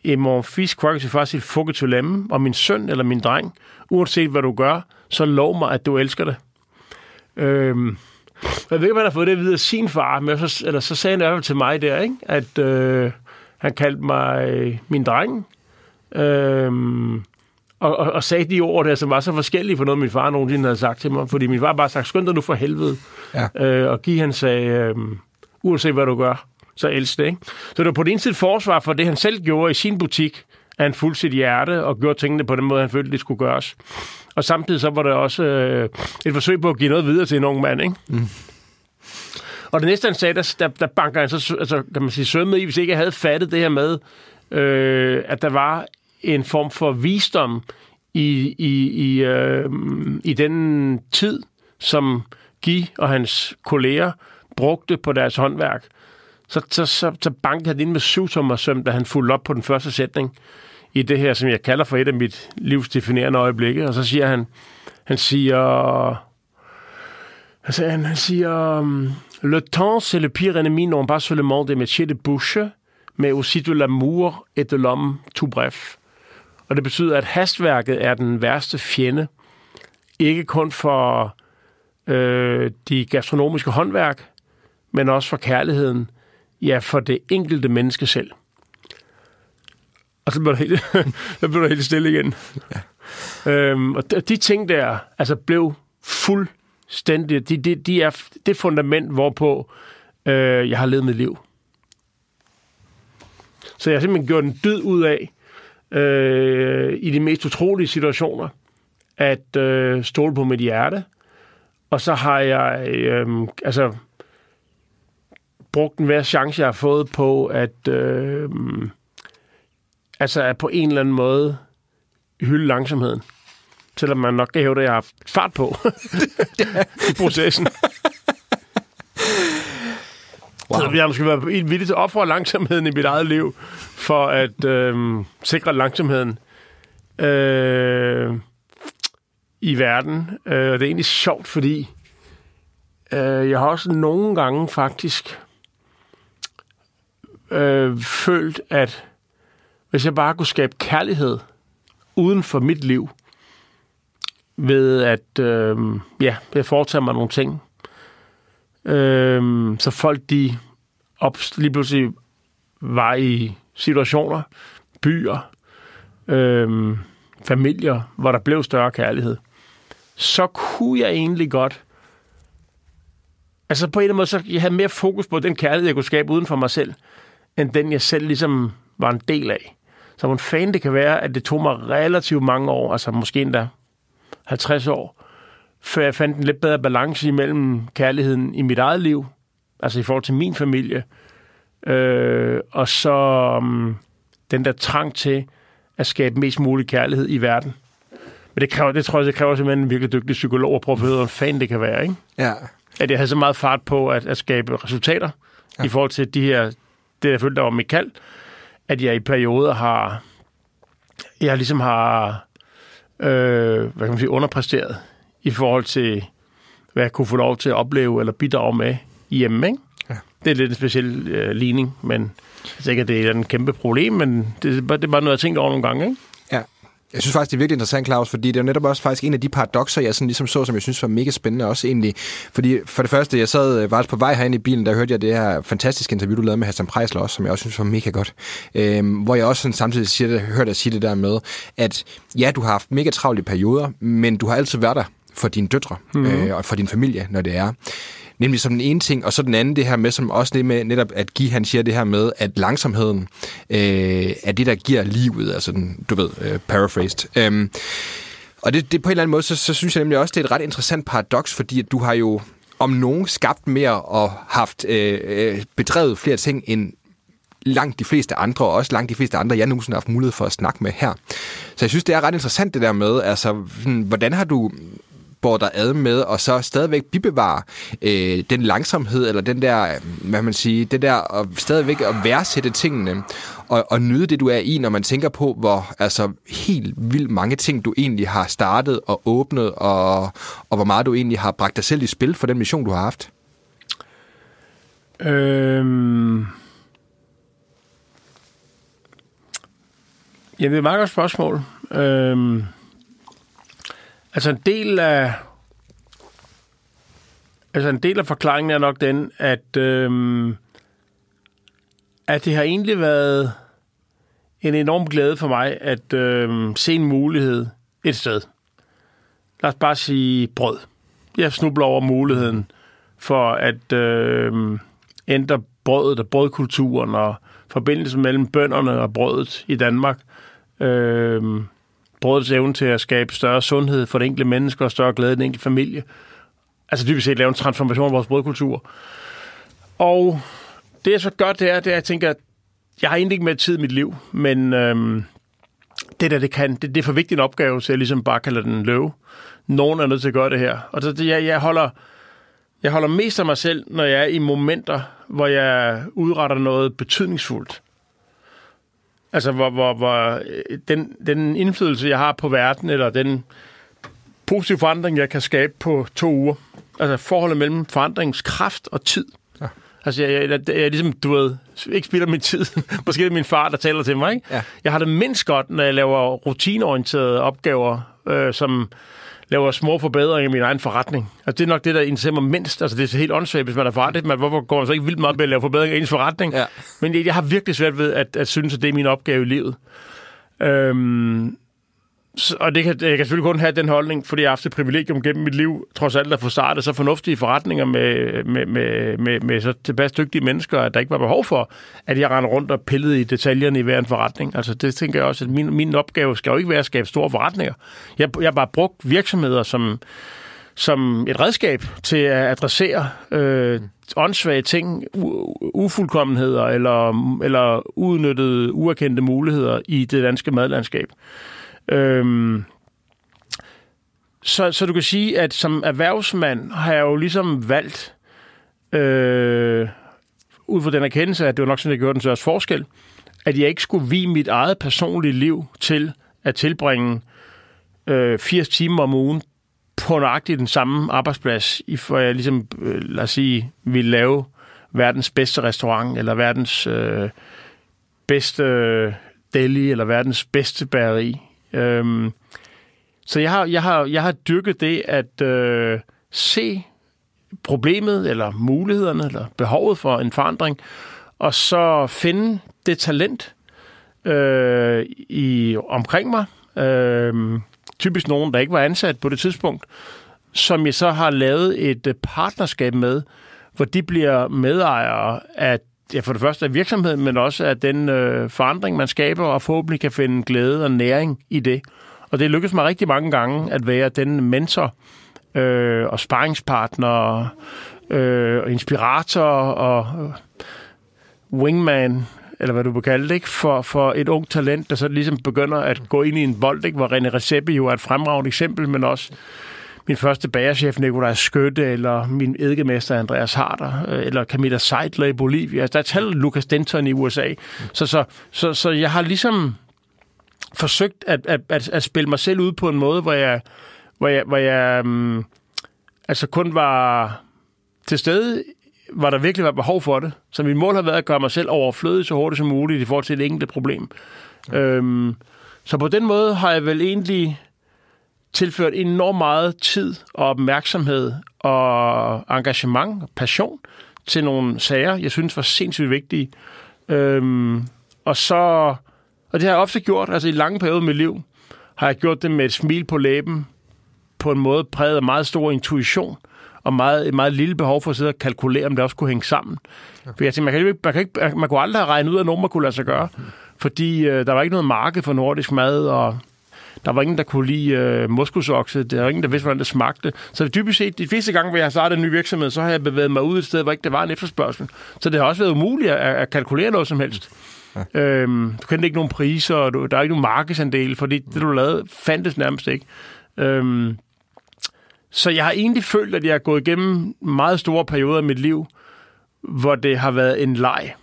I mon fils, quoi que tu lemme, og min søn eller min dreng, uanset hvad du gør, så lov mig, at du elsker det. Øhm, jeg ved ikke, om han har fået det videre af sin far, men så, eller så sagde han i hvert fald til mig der, ikke? at øh, han kaldte mig min dreng, øhm, og, og, og sagde de ord der, som var så forskellige for noget, min far nogensinde havde sagt til mig, fordi min far bare sagde, skynd dig nu for helvede, ja. øh, og give han sagde, øh, uanset hvad du gør, så ældste. Ikke? Så det var på det ene side forsvar for det, han selv gjorde i sin butik, at han fulgte sit hjerte og gjorde tingene på den måde, han følte, det skulle gøres. Og samtidig så var det også øh, et forsøg på at give noget videre til en ung mand. Ikke? Mm. Og det næste, han sagde, der, der, der banker han så, altså, kan man sige, sømmet i, hvis ikke jeg havde fattet det her med, øh, at der var en form for visdom i, i, i, øh, i den tid, som Guy og hans kolleger brugte på deres håndværk så, så, så, så bankede han ind med syvtommersøm, da han fulgte op på den første sætning i det her, som jeg kalder for et af mit livs definerende øjeblikke. Og så siger han, han siger, han siger, han siger, Le temps, c'est le pire ennemi, non pas seulement des métiers de bouche, mais aussi de l'amour et de l'homme, tout bref. Og det betyder, at hastværket er den værste fjende, ikke kun for øh, de gastronomiske håndværk, men også for kærligheden, Ja, for det enkelte menneske selv. Og så blev der helt, så blev der helt stille igen. Ja. Øhm, og de, de ting der altså blev fuldstændig... De, de, de er det fundament, hvorpå øh, jeg har levet mit liv. Så jeg har simpelthen gjort en dyd ud af, øh, i de mest utrolige situationer, at øh, stole på mit hjerte. Og så har jeg øh, altså brugt en hver chance, jeg har fået på at, øh, altså at på en eller anden måde hylde langsomheden. Selvom man nok kan hæve det, jeg har haft fart på i processen. Wow. Så jeg måske være villig til at ofre langsomheden i mit eget liv, for at øh, sikre langsomheden øh, i verden. Øh, og det er egentlig sjovt, fordi øh, jeg har også nogle gange faktisk øh, følt, at hvis jeg bare kunne skabe kærlighed uden for mit liv, ved at øh, ja, jeg foretager mig nogle ting, øh, så folk de op, lige pludselig var i situationer, byer, øh, familier, hvor der blev større kærlighed, så kunne jeg egentlig godt Altså på en eller anden måde, så jeg havde mere fokus på den kærlighed, jeg kunne skabe uden for mig selv, end den, jeg selv ligesom var en del af. Så hvor fan det kan være, at det tog mig relativt mange år, altså måske endda 50 år, før jeg fandt en lidt bedre balance imellem kærligheden i mit eget liv, altså i forhold til min familie, øh, og så um, den der trang til at skabe mest mulig kærlighed i verden. Men det, kræver, det tror jeg, det kræver simpelthen en virkelig dygtig psykolog at prøve at hvor fanden det kan være, ikke? Ja. At jeg havde så meget fart på at, at skabe resultater ja. i forhold til de her, det jeg følte, der var mit kald, at jeg i perioder har, jeg ligesom har, øh, hvad kan man sige, underpræsteret i forhold til, hvad jeg kunne få lov til at opleve eller bidrage med hjemme, ikke? Ja. Det er lidt en speciel øh, ligning, men jeg tænker, det er en kæmpe problem, men det, er bare- det er bare noget, jeg har tænkt over nogle gange, ikke? Jeg synes faktisk, det er virkelig interessant, Claus, fordi det er jo netop også faktisk en af de paradoxer, jeg sådan ligesom så, som jeg synes var mega spændende også egentlig. Fordi for det første, jeg sad, var på vej herinde i bilen, der hørte jeg det her fantastiske interview, du lavede med Hassan Prejsler også, som jeg også synes var mega godt. Øhm, hvor jeg også sådan samtidig siger det, hørte dig sige det der med, at ja, du har haft mega travlt i perioder, men du har altid været der for dine døtre mm-hmm. øh, og for din familie, når det er. Nemlig som den ene ting, og så den anden det her med, som også det med netop, at Guy han siger det her med, at langsomheden øh, er det, der giver livet, altså den, du ved, øh, paraphrased. Øhm, og det, det på en eller anden måde, så, så synes jeg nemlig også, det er et ret interessant paradoks, fordi at du har jo om nogen skabt mere og haft øh, øh bedrevet flere ting end langt de fleste andre, og også langt de fleste andre, jeg nogensinde har haft mulighed for at snakke med her. Så jeg synes, det er ret interessant det der med, altså, hvordan har du båret der ad med, og så stadigvæk bibevare øh, den langsomhed, eller den der, hvad man siger, det der at stadigvæk at værdsætte tingene, og, og nyde det, du er i, når man tænker på, hvor altså, helt vildt mange ting, du egentlig har startet og åbnet, og, og hvor meget du egentlig har bragt dig selv i spil for den mission, du har haft. Øhm... Ja, det er et meget godt spørgsmål. Øhm... Altså en del af... Altså en del af forklaringen er nok den, at, øhm... at det har egentlig været en enorm glæde for mig at øhm, se en mulighed et sted. Lad os bare sige brød. Jeg snubler over muligheden for at øhm, ændre brødet og brødkulturen og forbindelsen mellem bønderne og brødet i Danmark. Øhm, brødets evne til at skabe større sundhed for det enkelte menneske og større glæde i den enkelte familie. Altså dybest set lave en transformation af vores brødkultur. Og det jeg så gør, det er, det er, at jeg tænker, at jeg har egentlig ikke mere tid i mit liv, men øhm, det der, det kan, det, det er for vigtig en opgave, så jeg ligesom bare kalder den løve. Nogen er nødt til at gøre det her. Og så, det, jeg, jeg, holder, jeg holder mest af mig selv, når jeg er i momenter, hvor jeg udretter noget betydningsfuldt. Altså, hvor, hvor, hvor øh, den, den indflydelse, jeg har på verden, eller den positive forandring, jeg kan skabe på to uger. Altså, forholdet mellem forandringskraft og tid. Ja. Altså, jeg, jeg, jeg, jeg ligesom, du ved, ikke spilder min tid. Måske er det min far, der taler til mig, ikke? Ja. Jeg har det mindst godt, når jeg laver rutineorienterede opgaver, øh, som laver små forbedringer i min egen forretning. Altså, det er nok det, der interesserer mig mindst. Altså, det er helt åndssvagt, hvis man er forretning, men hvorfor går man så ikke vildt meget med at lave forbedringer i ens forretning? Ja. Men jeg, jeg har virkelig svært ved at, at synes, at det er min opgave i livet. Øhm, og det kan, jeg kan selvfølgelig kun have den holdning, fordi jeg har haft et privilegium gennem mit liv, trods alt at få startet så fornuftige forretninger med, med, med, med, med så tilpas dygtige mennesker, at der ikke var behov for, at jeg rendte rundt og pillede i detaljerne i hver en forretning. Altså det tænker jeg også, at min, min opgave skal jo ikke være at skabe store forretninger. Jeg, jeg har bare brugt virksomheder som, som et redskab til at adressere øh, åndssvage ting, u- ufuldkommenheder eller, eller udnyttede, uerkendte muligheder i det danske madlandskab. Øhm, så, så du kan sige, at som erhvervsmand har jeg jo ligesom valgt, øh, ud fra den erkendelse, at det var nok sådan, jeg gjorde den største forskel, at jeg ikke skulle vige mit eget personlige liv til at tilbringe øh, 80 timer om ugen på nøjagtigt den samme arbejdsplads, i for jeg ligesom, øh, lad os sige, ville lave verdens bedste restaurant, eller verdens øh, bedste øh, deli, eller verdens bedste bageri. Øhm, så jeg har, jeg, har, jeg har dyrket det at øh, se problemet, eller mulighederne, eller behovet for en forandring, og så finde det talent øh, i omkring mig. Øh, typisk nogen, der ikke var ansat på det tidspunkt, som jeg så har lavet et øh, partnerskab med, hvor de bliver medejere af ja, for det første af virksomheden, men også af den øh, forandring, man skaber, og forhåbentlig kan finde glæde og næring i det. Og det lykkedes mig rigtig mange gange at være den mentor øh, og sparringspartner øh, og inspirator og øh, wingman eller hvad du vil kalde det, ikke? For, for et ung talent, der så ligesom begynder at gå ind i en bold, ikke? hvor René Recepe jo er et fremragende eksempel, men også min første bagerchef Nikolaj Skøtte, eller min eddikemester Andreas Harder, øh, eller Camilla Seidler i Bolivia. Der er tallet Lucas Denton i USA. Så, så, så, så jeg har ligesom forsøgt at, at, at, at spille mig selv ud på en måde, hvor jeg, hvor jeg, hvor jeg um, altså kun var til stede, hvor der virkelig var behov for det. Så mit mål har været at gøre mig selv overflødig så hurtigt som muligt i forhold til et enkelt problem. Ja. Øhm, så på den måde har jeg vel egentlig tilført enormt meget tid og opmærksomhed og engagement og passion til nogle sager, jeg synes var sindssygt vigtige. Øhm, og så, og det har jeg ofte gjort, altså i lange perioder i mit liv, har jeg gjort det med et smil på læben, på en måde præget af meget stor intuition, og meget, et meget lille behov for at sidde og kalkulere, om det også kunne hænge sammen. Okay. For jeg tænkte, man, kan ikke, man, kan ikke, man kunne aldrig have regnet ud af nogen, man kunne lade sig gøre, fordi øh, der var ikke noget marked for nordisk mad, og der var ingen, der kunne lide øh, moskusokse. Der var ingen, der vidste, hvordan det smagte. Så dybest set, de fleste gange, hvor jeg har startet en ny virksomhed, så har jeg bevæget mig ud et sted, hvor ikke der var en efterspørgsel. Så det har også været umuligt at, at kalkulere noget som helst. Ja. Øhm, du kendte ikke nogen priser, og du, der er ikke nogen markedsandel, fordi det, du lavede, fandtes nærmest ikke. Øhm, så jeg har egentlig følt, at jeg har gået igennem meget store perioder af mit liv, hvor det har været en leg.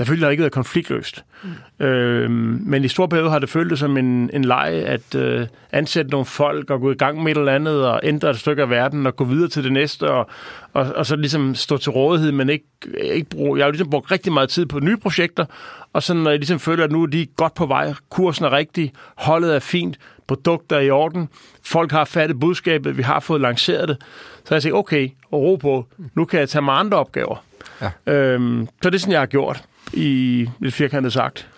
Der følte jeg ikke været konfliktløst. Mm. Øhm, men i stor periode har det føltes som en, en leg at øh, ansætte nogle folk og gå i gang med et eller andet og ændre et stykke af verden og gå videre til det næste og, og, og så ligesom stå til rådighed, men ikke, ikke bruge... Jeg har ligesom brugt rigtig meget tid på nye projekter, og så når jeg ligesom føler, at nu er de godt på vej, kursen er rigtig, holdet er fint, produkter er i orden, folk har fattet budskabet, vi har fået lanceret det, så jeg siger, okay, og ro på, nu kan jeg tage mig andre opgaver. Ja. Øhm, så det er sådan, jeg har gjort i lidt firkantet sagt.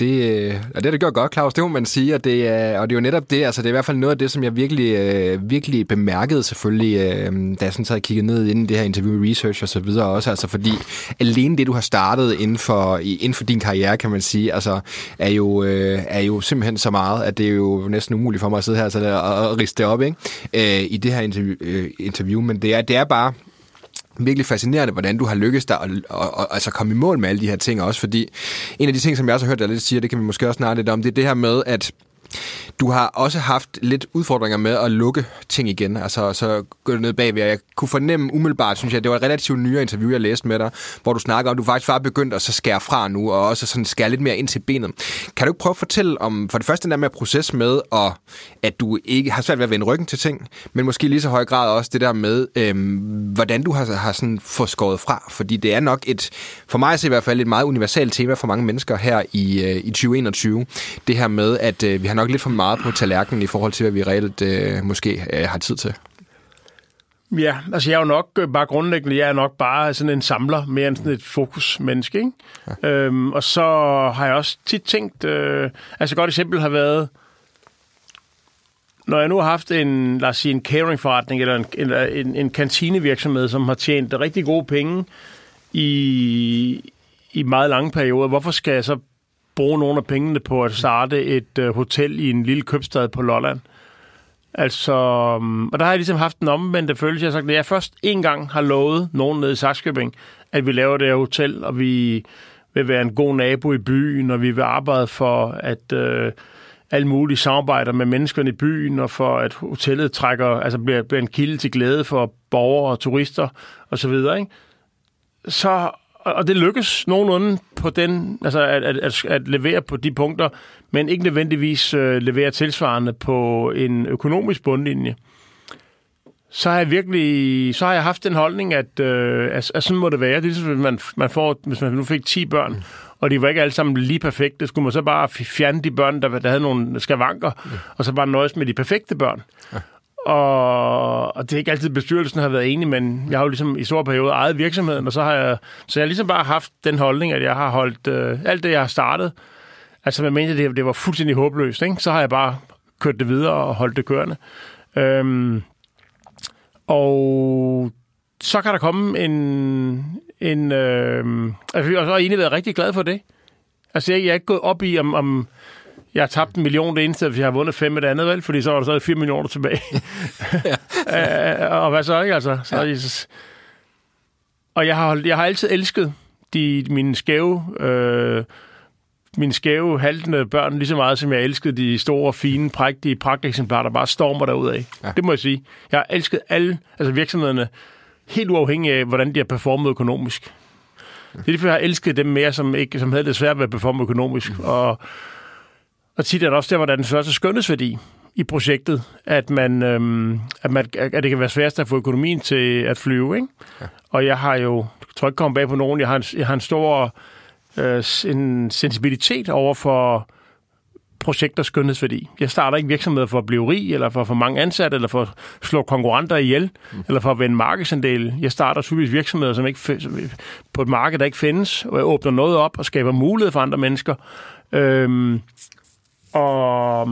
Det, øh, og det har det gjort godt, Claus, det må man sige, og det, er, og det er jo netop det, altså det er i hvert fald noget af det, som jeg virkelig, øh, virkelig bemærkede selvfølgelig, øh, da jeg sådan havde kigget ned inden det her interview research og så videre også, altså fordi alene det, du har startet inden for, inden for din karriere, kan man sige, altså er jo, øh, er jo simpelthen så meget, at det er jo næsten umuligt for mig at sidde her altså, og, og riste det op ikke? Øh, i det her interview, øh, interview, men det er, det er bare, virkelig fascinerende, hvordan du har lykkes dig at, at, at, at altså komme i mål med alle de her ting også, fordi en af de ting, som jeg også har hørt dig lidt sige, det kan vi måske også snakke lidt om, det er det her med, at du har også haft lidt udfordringer med at lukke ting igen, altså så gå ned bagved. Jeg kunne fornemme umiddelbart, synes jeg, det var et relativt nyere interview, jeg læste med dig, hvor du snakker om, at du faktisk var begyndt at så skære fra nu, og også sådan skære lidt mere ind til benet. Kan du ikke prøve at fortælle om, for det første den der med proces med, at, at du ikke har svært ved at vende ryggen til ting, men måske lige så høj grad også det der med, øhm, hvordan du har, har sådan fået skåret fra, fordi det er nok et, for mig i hvert fald, et meget universelt tema for mange mennesker her i, øh, i 2021. Det her med, at øh, vi har nok lidt for meget på tallerkenen i forhold til, hvad vi reelt øh, måske øh, har tid til. Ja, altså jeg er jo nok øh, bare grundlæggende, jeg er nok bare sådan en samler, mere end sådan et fokusmenneske, ikke? Ja. Øhm, og så har jeg også tit tænkt, øh, altså et godt eksempel har været, når jeg nu har haft en, lad os sige, en cateringforretning eller en, eller en, en kantinevirksomhed, som har tjent rigtig gode penge i, i meget lange perioder, hvorfor skal jeg så bruge nogle af pengene på at starte et øh, hotel i en lille købstad på Lolland. Altså, mm, og der har jeg ligesom haft en omvendte følelse. Jeg har sagt, at jeg først en gang har lovet nogen nede i Saxkøbing, at vi laver det her hotel, og vi vil være en god nabo i byen, og vi vil arbejde for, at øh, alle mulige samarbejder med menneskerne i byen, og for at hotellet trækker, altså bliver, bliver en kilde til glæde for borgere og turister osv., ikke? så og det lykkes nogenlunde på den, altså at, at, at, levere på de punkter, men ikke nødvendigvis øh, levere tilsvarende på en økonomisk bundlinje. Så har jeg virkelig, så har jeg haft den holdning, at, øh, at, at sådan må det være. Det er ligesom, hvis man, man får, hvis man nu fik 10 børn, og de var ikke alle sammen lige perfekte, skulle man så bare fjerne de børn, der, der havde nogle skavanker, ja. og så bare nøjes med de perfekte børn. Ja. Og, og det er ikke altid, bestyrelsen har været enig, men jeg har jo ligesom i stor periode ejet virksomheden, og så har jeg, så jeg har ligesom bare haft den holdning, at jeg har holdt øh, alt det, jeg har startet, altså man mente, det, det var fuldstændig håbløst, ikke? så har jeg bare kørt det videre og holdt det kørende. Øhm, og så kan der komme en... en øh, altså, jeg har egentlig været rigtig glad for det. Altså, jeg, jeg er ikke gået op i, om, om jeg har tabt en million det ene sted, fordi jeg har vundet fem med det andet, vel? Fordi så var der stadig 4 millioner tilbage. ja. og hvad så, ikke altså? Så, ja. Og jeg har, jeg har altid elsket de, mine skæve... Øh, mine skæve, haltende børn lige så meget, som jeg elskede de store, fine, prægtige pragteksemplar, der bare stormer derud af. Ja. Det må jeg sige. Jeg har elsket alle altså virksomhederne, helt uafhængig af, hvordan de har performet økonomisk. Det er derfor, jeg har elsket dem mere, som, ikke, som havde det svært ved at performe økonomisk. Mm. Og, og tit er det også der, hvor der er den største skønhedsværdi i projektet, at, man, øhm, at, man, at det kan være sværest at få økonomien til at flyve. Ikke? Ja. Og jeg har jo, jeg tror ikke komme bag på nogen, jeg har en, jeg har en stor øh, en sensibilitet over for projekters skønhedsværdi. Jeg starter ikke virksomheder for at blive rig, eller for at få mange ansatte, eller for at slå konkurrenter ihjel, mm. eller for at vende markedsandel. Jeg starter typisk virksomheder som ikke, på et marked, der ikke findes, og jeg åbner noget op og skaber mulighed for andre mennesker. Øhm, og,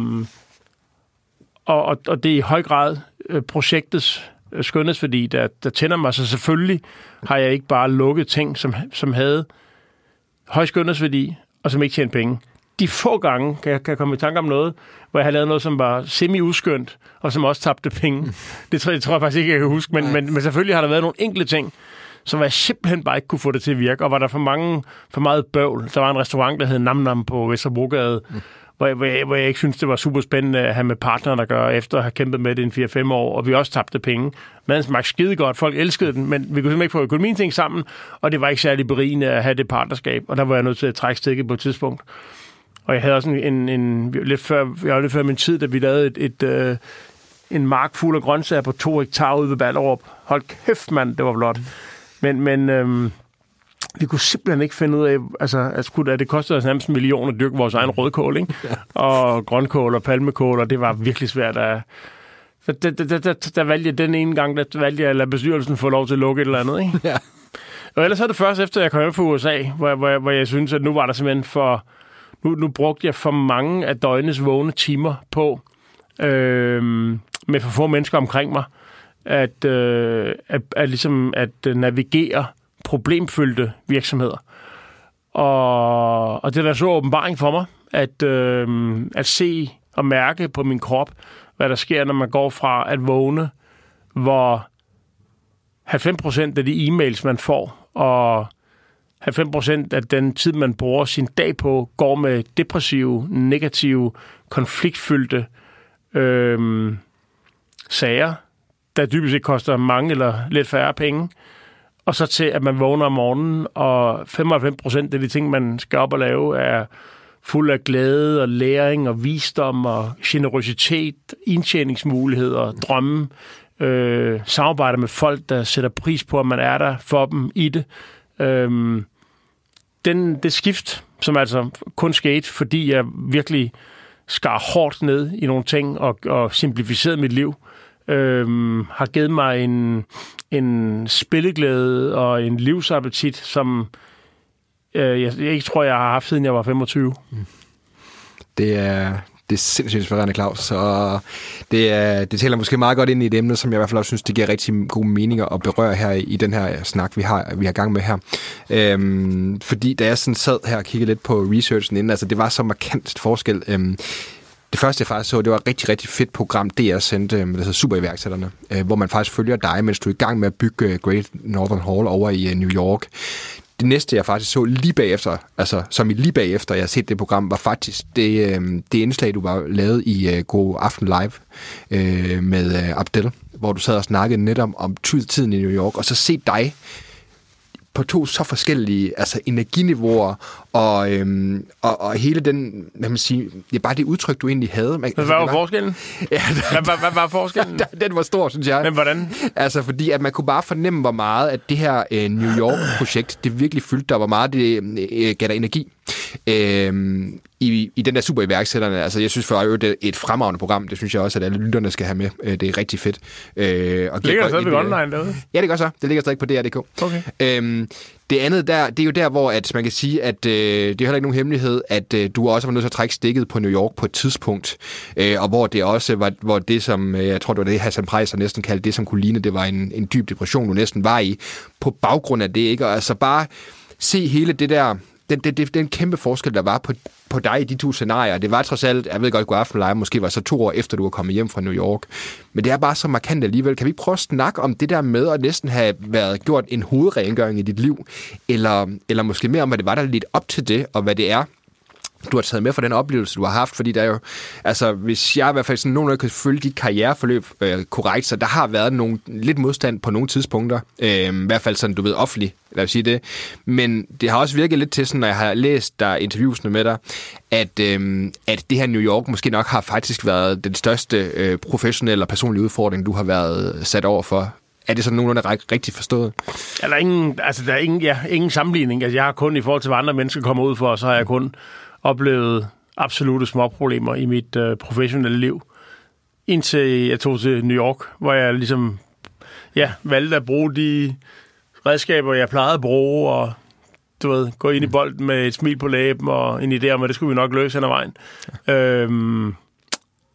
og, og det er i høj grad øh, projektets øh, skønhedsværdi, der, der tænder mig. Så selvfølgelig har jeg ikke bare lukket ting, som, som havde høj skønhedsværdi, og som ikke tjente penge. De få gange kan jeg, kan jeg komme i tanke om noget, hvor jeg har lavet noget, som var semi-uskønt, og som også tabte penge. Det tror, det tror jeg faktisk ikke, jeg kan huske, men, men, men selvfølgelig har der været nogle enkle ting, som jeg simpelthen bare ikke kunne få det til at virke, og var der for, mange, for meget bøvl. Der var en restaurant, der hed Nam Nam på Vesterbrogade, mm hvor jeg, hvor, jeg, hvor jeg ikke synes, det var super spændende at have med partnere at gøre, efter at have kæmpet med det i 4-5 år, og vi også tabte penge. Maden smagte skide godt, folk elskede den, men vi kunne simpelthen ikke få økonomien ting sammen, og det var ikke særlig berigende at have det partnerskab, og der var jeg nødt til at trække stikket på et tidspunkt. Og jeg havde også en, en, en lidt før, jeg var lidt før min tid, da vi lavede et, et, øh, en mark fuld af grøntsager på to hektar ude ved Ballerup. Hold kæft, mand, det var flot. Men, men øhm, vi kunne simpelthen ikke finde ud af, altså, at, skulle, at det kostede os nærmest en million at dyrke vores egen rødkål, ikke? Ja. og grønkål og palmekål, og det var virkelig svært at... Så der, der, der, der, der valgte jeg den ene gang, der valgte jeg at lade bestyrelsen få lov til at lukke et eller andet, ikke? Ja. Og ellers er det først efter, jeg kom hjem fra USA, hvor, hvor, hvor jeg synes, at nu var der simpelthen for... Nu, nu brugte jeg for mange af døgnets vågne timer på, øh, med for få mennesker omkring mig, at, øh, at, at, ligesom at navigere problemfyldte virksomheder. Og, og det er da så åbenbaring for mig, at, øh, at se og mærke på min krop, hvad der sker, når man går fra at vågne, hvor 90% af de e-mails, man får, og 90% af den tid, man bruger sin dag på, går med depressive, negative, konfliktfyldte øh, sager, der dybest set koster mange eller lidt færre penge og så til, at man vågner om morgenen, og 95 procent af de ting, man skal op og lave, er fuld af glæde og læring og visdom og generositet, indtjeningsmuligheder, drømme, øh, samarbejder med folk, der sætter pris på, at man er der for dem i det. Øh, den, det skift, som altså kun skete, fordi jeg virkelig skar hårdt ned i nogle ting og, og simplificerede mit liv, øh, har givet mig en, en spilleglæde og en livsappetit, som øh, jeg, jeg ikke tror, jeg har haft, siden jeg var 25. Det er, det er sindssygt inspirerende, Claus. Og det, er, det taler måske meget godt ind i et emne, som jeg i hvert fald også synes, det giver rigtig gode meninger at berøre her i den her snak, vi har, vi har gang med her. Øhm, fordi da jeg sådan sad her og kiggede lidt på researchen inden, altså det var så markant forskel. Øhm, det første, jeg faktisk så, det var et rigtig, rigtig fedt program, DR sendte, øh, der hedder Superiværksætterne, øh, hvor man faktisk følger dig, mens du er i gang med at bygge øh, Great Northern Hall over i øh, New York. Det næste, jeg faktisk så lige bagefter, altså som i lige bagefter, jeg har set det program, var faktisk det, det indslag, du var lavet i God Aften Live med Abdel, hvor du sad og snakkede netop om tiden i New York, og så se dig på to så forskellige altså energiniveauer, og, øhm, og, og hele den, hvad man siger, ja, bare det udtryk, du egentlig havde. Man, hvad var, var forskellen? Ja, hvad, hvad, hvad var forskellen? den var stor, synes jeg. Men hvordan? Altså, fordi at man kunne bare fornemme, hvor meget at det her øh, New York-projekt, det virkelig fyldte der, hvor meget det øh, gav dig energi. Øh, i, i den der super iværksætterne. Altså, jeg synes for øvrigt, det er et fremragende program. Det synes jeg også, at alle lytterne skal have med. Øh, det er rigtig fedt. Øh, og ligger det stadigvæk online derude? Ja, det gør så. Det ligger stadig på DR.dk. Okay. Øhm, det andet der, det er jo der, hvor at man kan sige, at øh, det er heller ikke nogen hemmelighed, at øh, du også var nødt til at trække stikket på New York på et tidspunkt, øh, og hvor det også var, hvor det som, øh, jeg tror det var det Hassan Preiser næsten kaldte det, som kunne ligne, det var en, en dyb depression, du næsten var i, på baggrund af det, ikke? Og altså bare se hele det der den, den, den, den kæmpe forskel, der var på, på dig i de to scenarier. Det var trods alt, jeg ved godt, God Aften Live måske var så to år efter, du var kommet hjem fra New York. Men det er bare så markant alligevel. Kan vi ikke prøve at snakke om det der med at næsten have været gjort en hovedrengøring i dit liv? Eller, eller måske mere om, hvad det var, der lidt op til det, og hvad det er, du har taget med for den oplevelse, du har haft, fordi der er jo, altså hvis jeg i hvert fald sådan nogenlunde kan følge dit karriereforløb øh, korrekt, så der har været nogle, lidt modstand på nogle tidspunkter, øh, i hvert fald sådan, du ved, offentlig, lad os sige det, men det har også virket lidt til sådan, når jeg har læst der interviewsene med dig, at, øh, at det her New York måske nok har faktisk været den største øh, professionelle og personlige udfordring, du har været sat over for. Er det sådan nogenlunde rigtigt forstået? Er der ingen, altså der er ingen, ja, ingen sammenligning. Altså jeg har kun i forhold til, hvad andre mennesker kommer ud for, så har jeg kun oplevet absolute småproblemer i mit øh, professionelle liv. Indtil jeg tog til New York, hvor jeg ligesom ja, valgte at bruge de redskaber, jeg plejede at bruge, og du ved, gå ind i bolden med et smil på læben og en idé om, at det skulle vi nok løse hen ad vejen. Ja. Øhm,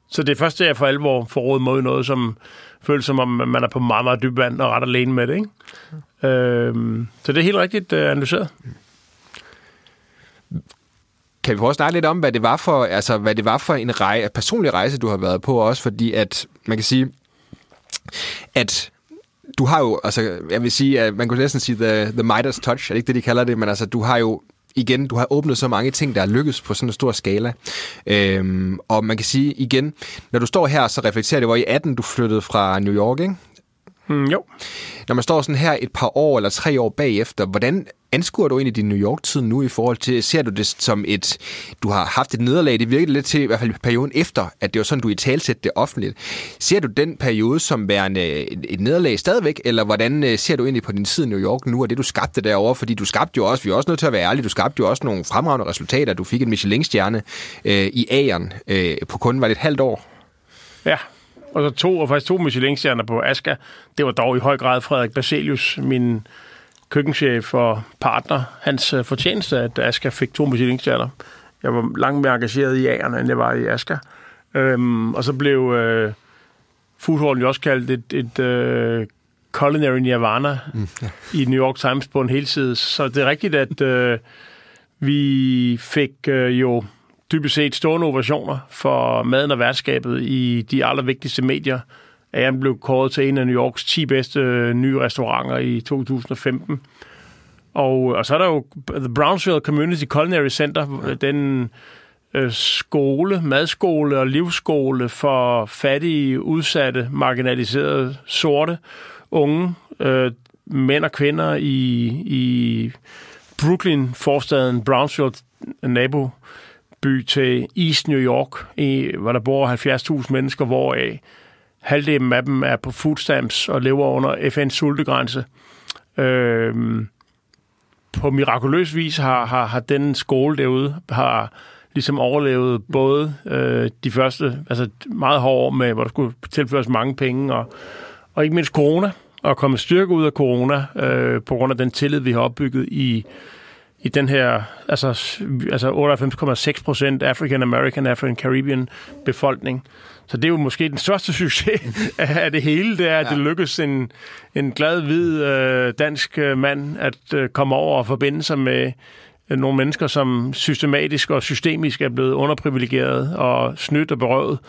så det er først, at jeg for alvor får råd mod noget, som føles som om, man er på meget, meget dyb vand og ret alene med det. Ikke? Ja. Øhm, så det er helt rigtigt uh, analyseret. Kan vi prøve at snakke lidt om, hvad det var for, altså, hvad det var for en rej, personlig rejse, du har været på også, fordi at man kan sige, at du har jo, altså, jeg vil sige, at man kunne næsten sige the, the Midas touch, er det ikke det, de kalder det, men altså, du har jo igen, du har åbnet så mange ting, der er lykkes på sådan en stor skala. Øhm, og man kan sige igen, når du står her, så reflekterer det, hvor i 18 du flyttede fra New York, ikke? Mm, jo. Når man står sådan her et par år eller tre år bagefter, hvordan anskuer du egentlig din New York-tid nu i forhold til, ser du det som et, du har haft et nederlag, det virkede lidt til, i hvert fald perioden efter, at det var sådan, du i talsætte det offentligt. Ser du den periode som værende et, nederlag stadigvæk, eller hvordan øh, ser du egentlig på din tid i New York nu, og det du skabte derovre, fordi du skabte jo også, vi er også nødt til at være ærlige, du skabte jo også nogle fremragende resultater, du fik en Michelin-stjerne øh, i Ageren øh, på kun var det et halvt år. Ja, og så to, og faktisk to Michelin-stjerner på Aska. Det var dog i høj grad Frederik Baselius, min køkkenchef og partner, hans øh, fortjeneste, at Aska fik to Michelin-stjerner. Jeg var langt mere engageret i Agerne, end jeg var i Aska. Øhm, og så blev øh, foodhallen jo også kaldt et, et øh, culinary nirvana mm, i New York Times på en helside. Så det er rigtigt, at øh, vi fik øh, jo dybest set stående ovationer for maden og værtskabet i de allervigtigste medier. Han blev kåret til en af New Yorks 10 bedste øh, nye restauranter i 2015. Og, og så er der jo The Brownsville Community Culinary Center, ja. den øh, skole, madskole og livsskole for fattige, udsatte, marginaliserede, sorte, unge, øh, mænd og kvinder i, i Brooklyn, forstaden Brownsville, nabo by til East New York, i, hvor der bor 70.000 mennesker, hvoraf halvdelen af dem er på food stamps og lever under FN's sultegrænse. Øhm, på mirakuløs vis har, har, har den skole derude har ligesom overlevet både øh, de første, altså meget hårde år med, hvor der skulle tilføres mange penge, og, og ikke mindst corona, og komme styrke ud af corona, øh, på grund af den tillid, vi har opbygget i i den her, altså, altså 98,6 procent African American, African Caribbean befolkning. Så det er jo måske den største succes af det hele, det er, at ja. det lykkes en, en glad, hvid øh, dansk øh, mand at øh, komme over og forbinde sig med øh, nogle mennesker, som systematisk og systemisk er blevet underprivilegeret og snydt og berøvet,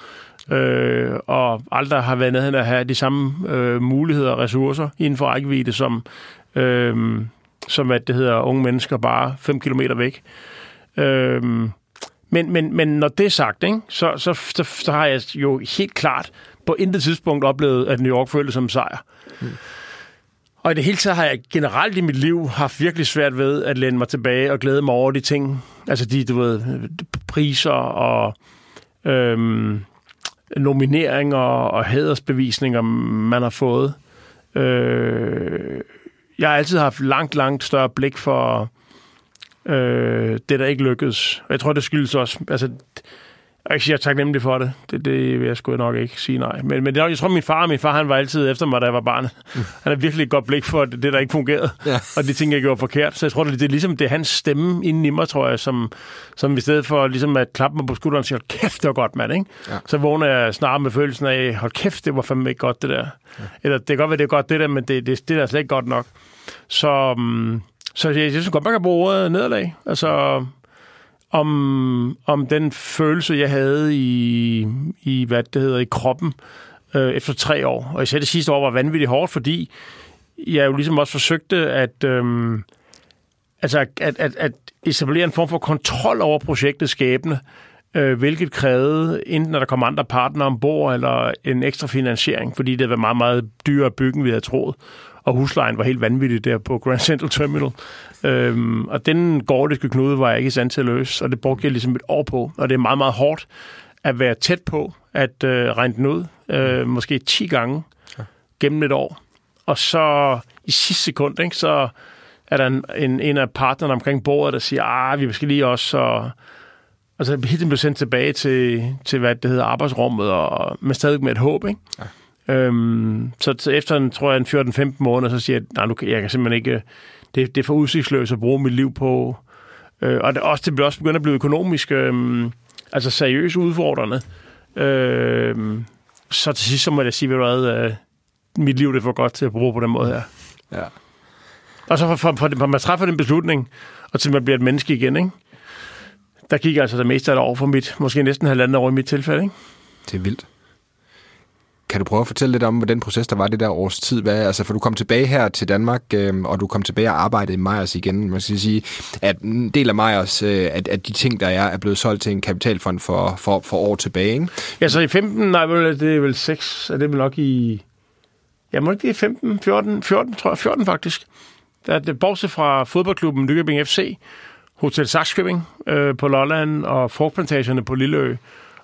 øh, og aldrig har været nede at have de samme øh, muligheder og ressourcer inden for rækkevidde, som øh, som at det hedder unge mennesker bare 5 km væk. Øhm, men, men, men når det er sagt, ikke, så, så, så, så har jeg jo helt klart på intet tidspunkt oplevet, at New York føltes som sejr. Mm. Og i det hele taget har jeg generelt i mit liv haft virkelig svært ved at læne mig tilbage og glæde mig over de ting. Altså de, du ved, priser og øhm, nomineringer og hædersbevisninger, man har fået. Øh, jeg har altid haft langt, langt større blik for øh, det, der ikke lykkedes. Og Jeg tror, det skyldes også... Altså, jeg ikke sige, jeg er taknemmelig for det. det. Det vil jeg sgu nok ikke sige nej. Men, men jeg tror, min far, min far han var altid efter mig, da jeg var barn. Mm. Han har virkelig et godt blik for det, det der ikke fungerede. Ja. Og de ting, jeg gjorde forkert. Så jeg tror, det, det er ligesom det er hans stemme inden i mig, tror jeg, som, som i stedet for ligesom at klappe mig på skulderen og sige, hold kæft, det var godt, mand. Ikke? Ja. Så vågner jeg snart med følelsen af, hold kæft, det var fandme ikke godt, det der. Ja. Eller det kan godt være, det er godt, det der, men det, det, det der er slet ikke godt nok. Så, um, Så jeg synes godt, man kan bruge ordet nederlag. Altså, om, om den følelse, jeg havde i, i hvad det hedder, i kroppen øh, efter tre år. Og især det sidste år var vanvittigt hårdt, fordi jeg jo ligesom også forsøgte at, øh, altså at, at, at etablere en form for kontrol over projektets skæbne, øh, hvilket krævede, enten at der kom andre partnere ombord, eller en ekstra finansiering, fordi det var meget, meget dyrere at bygge, end vi havde troet. Og huslejen var helt vanvittig der på Grand Central Terminal. Øhm, og den gordiske knude var jeg ikke i stand til at løse, og det brugte jeg ligesom et år på. Og det er meget, meget hårdt at være tæt på at øh, regne den ud, øh, måske 10 gange gennem et år. Og så i sidste sekund, ikke, så er der en, en, en af partnerne omkring bordet, der siger, ah, vi skal lige også... Og, og så hele blev sendt tilbage til, til, hvad det hedder, arbejdsrummet, og med stadig med et håb, ikke? Ja. Øhm, så, så efter, en, tror jeg, en 14-15 måneder, så siger jeg, nej, nu, jeg kan simpelthen ikke... Det, det er for udsigtsløst at bruge mit liv på... Øh, og det, også, det bliver også begyndt at blive økonomisk, øh, altså seriøst udfordrende. Øh, så til sidst, så må jeg sige, at øh, mit liv det er for godt til at bruge på den måde her. Ja. Og så for, for, for, for man træffer den beslutning, og til man bliver et menneske igen, ikke? der gik altså det meste af det over for mit, måske næsten halvandet år i mit tilfælde. Ikke? Det er vildt. Kan du prøve at fortælle lidt om, hvordan den proces, der var det der års tid? Hvad, altså, for du kom tilbage her til Danmark, øh, og du kom tilbage og arbejdede i Meyers igen. Man skal sige, at en del af Meyers, øh, at, at de ting, der er, er blevet solgt til en kapitalfond for, for, for år tilbage, ikke? Ja, så i 15, nej, det er vel 6, er det vel nok i... Ja, må ikke det er 15, 14, 14, tror jeg, 14 faktisk. Der er det, bortset fra fodboldklubben Nykøbing FC, Hotel Saxkøbing øh, på Lolland og frugtplantagerne på Lilleø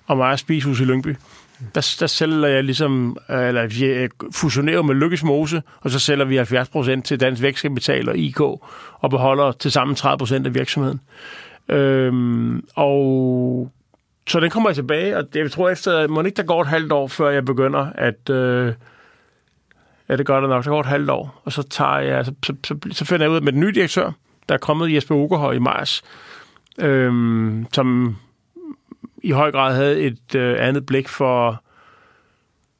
og Meyers Spishus i Lyngby der, der sælger jeg ligesom, øh, eller vi øh, fusionerer med Lykkes Mose, og så sælger vi 70% til Dansk Vækstkapital og IK, og beholder til sammen 30% af virksomheden. Øhm, og så den kommer jeg tilbage, og jeg tror efter, må ikke der går et halvt år, før jeg begynder at... Øh, ja, det gør det nok. Der går et halvt år, og så tager jeg, så, så, så, så finder jeg ud af med den nye direktør, der er kommet Jesper Ugerhøj i Mars, øhm, som i høj grad havde et øh, andet blik for,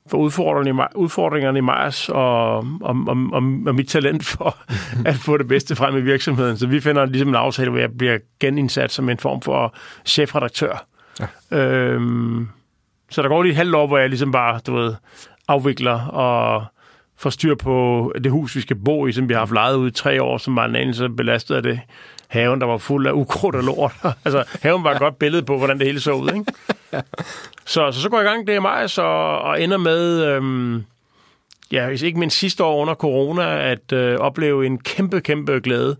for udfordringerne, i, udfordringerne i Mars og, og, og, og, og mit talent for at få det bedste frem i virksomheden. Så vi finder ligesom en aftale, hvor jeg bliver genindsat som en form for chefredaktør. Ja. Øhm, så der går lige et halvt år, hvor jeg ligesom bare, du ved, afvikler og får styr på det hus, vi skal bo i, som vi har haft lejet ud i tre år, som var en anelse belastet af det haven, der var fuld af ukrudt og lort. altså, haven var et godt billede på, hvordan det hele så ud, ikke? så, så, så går jeg i gang det er mig, så, og ender med, øhm, ja, hvis ikke min sidste år under corona, at øh, opleve en kæmpe, kæmpe glæde.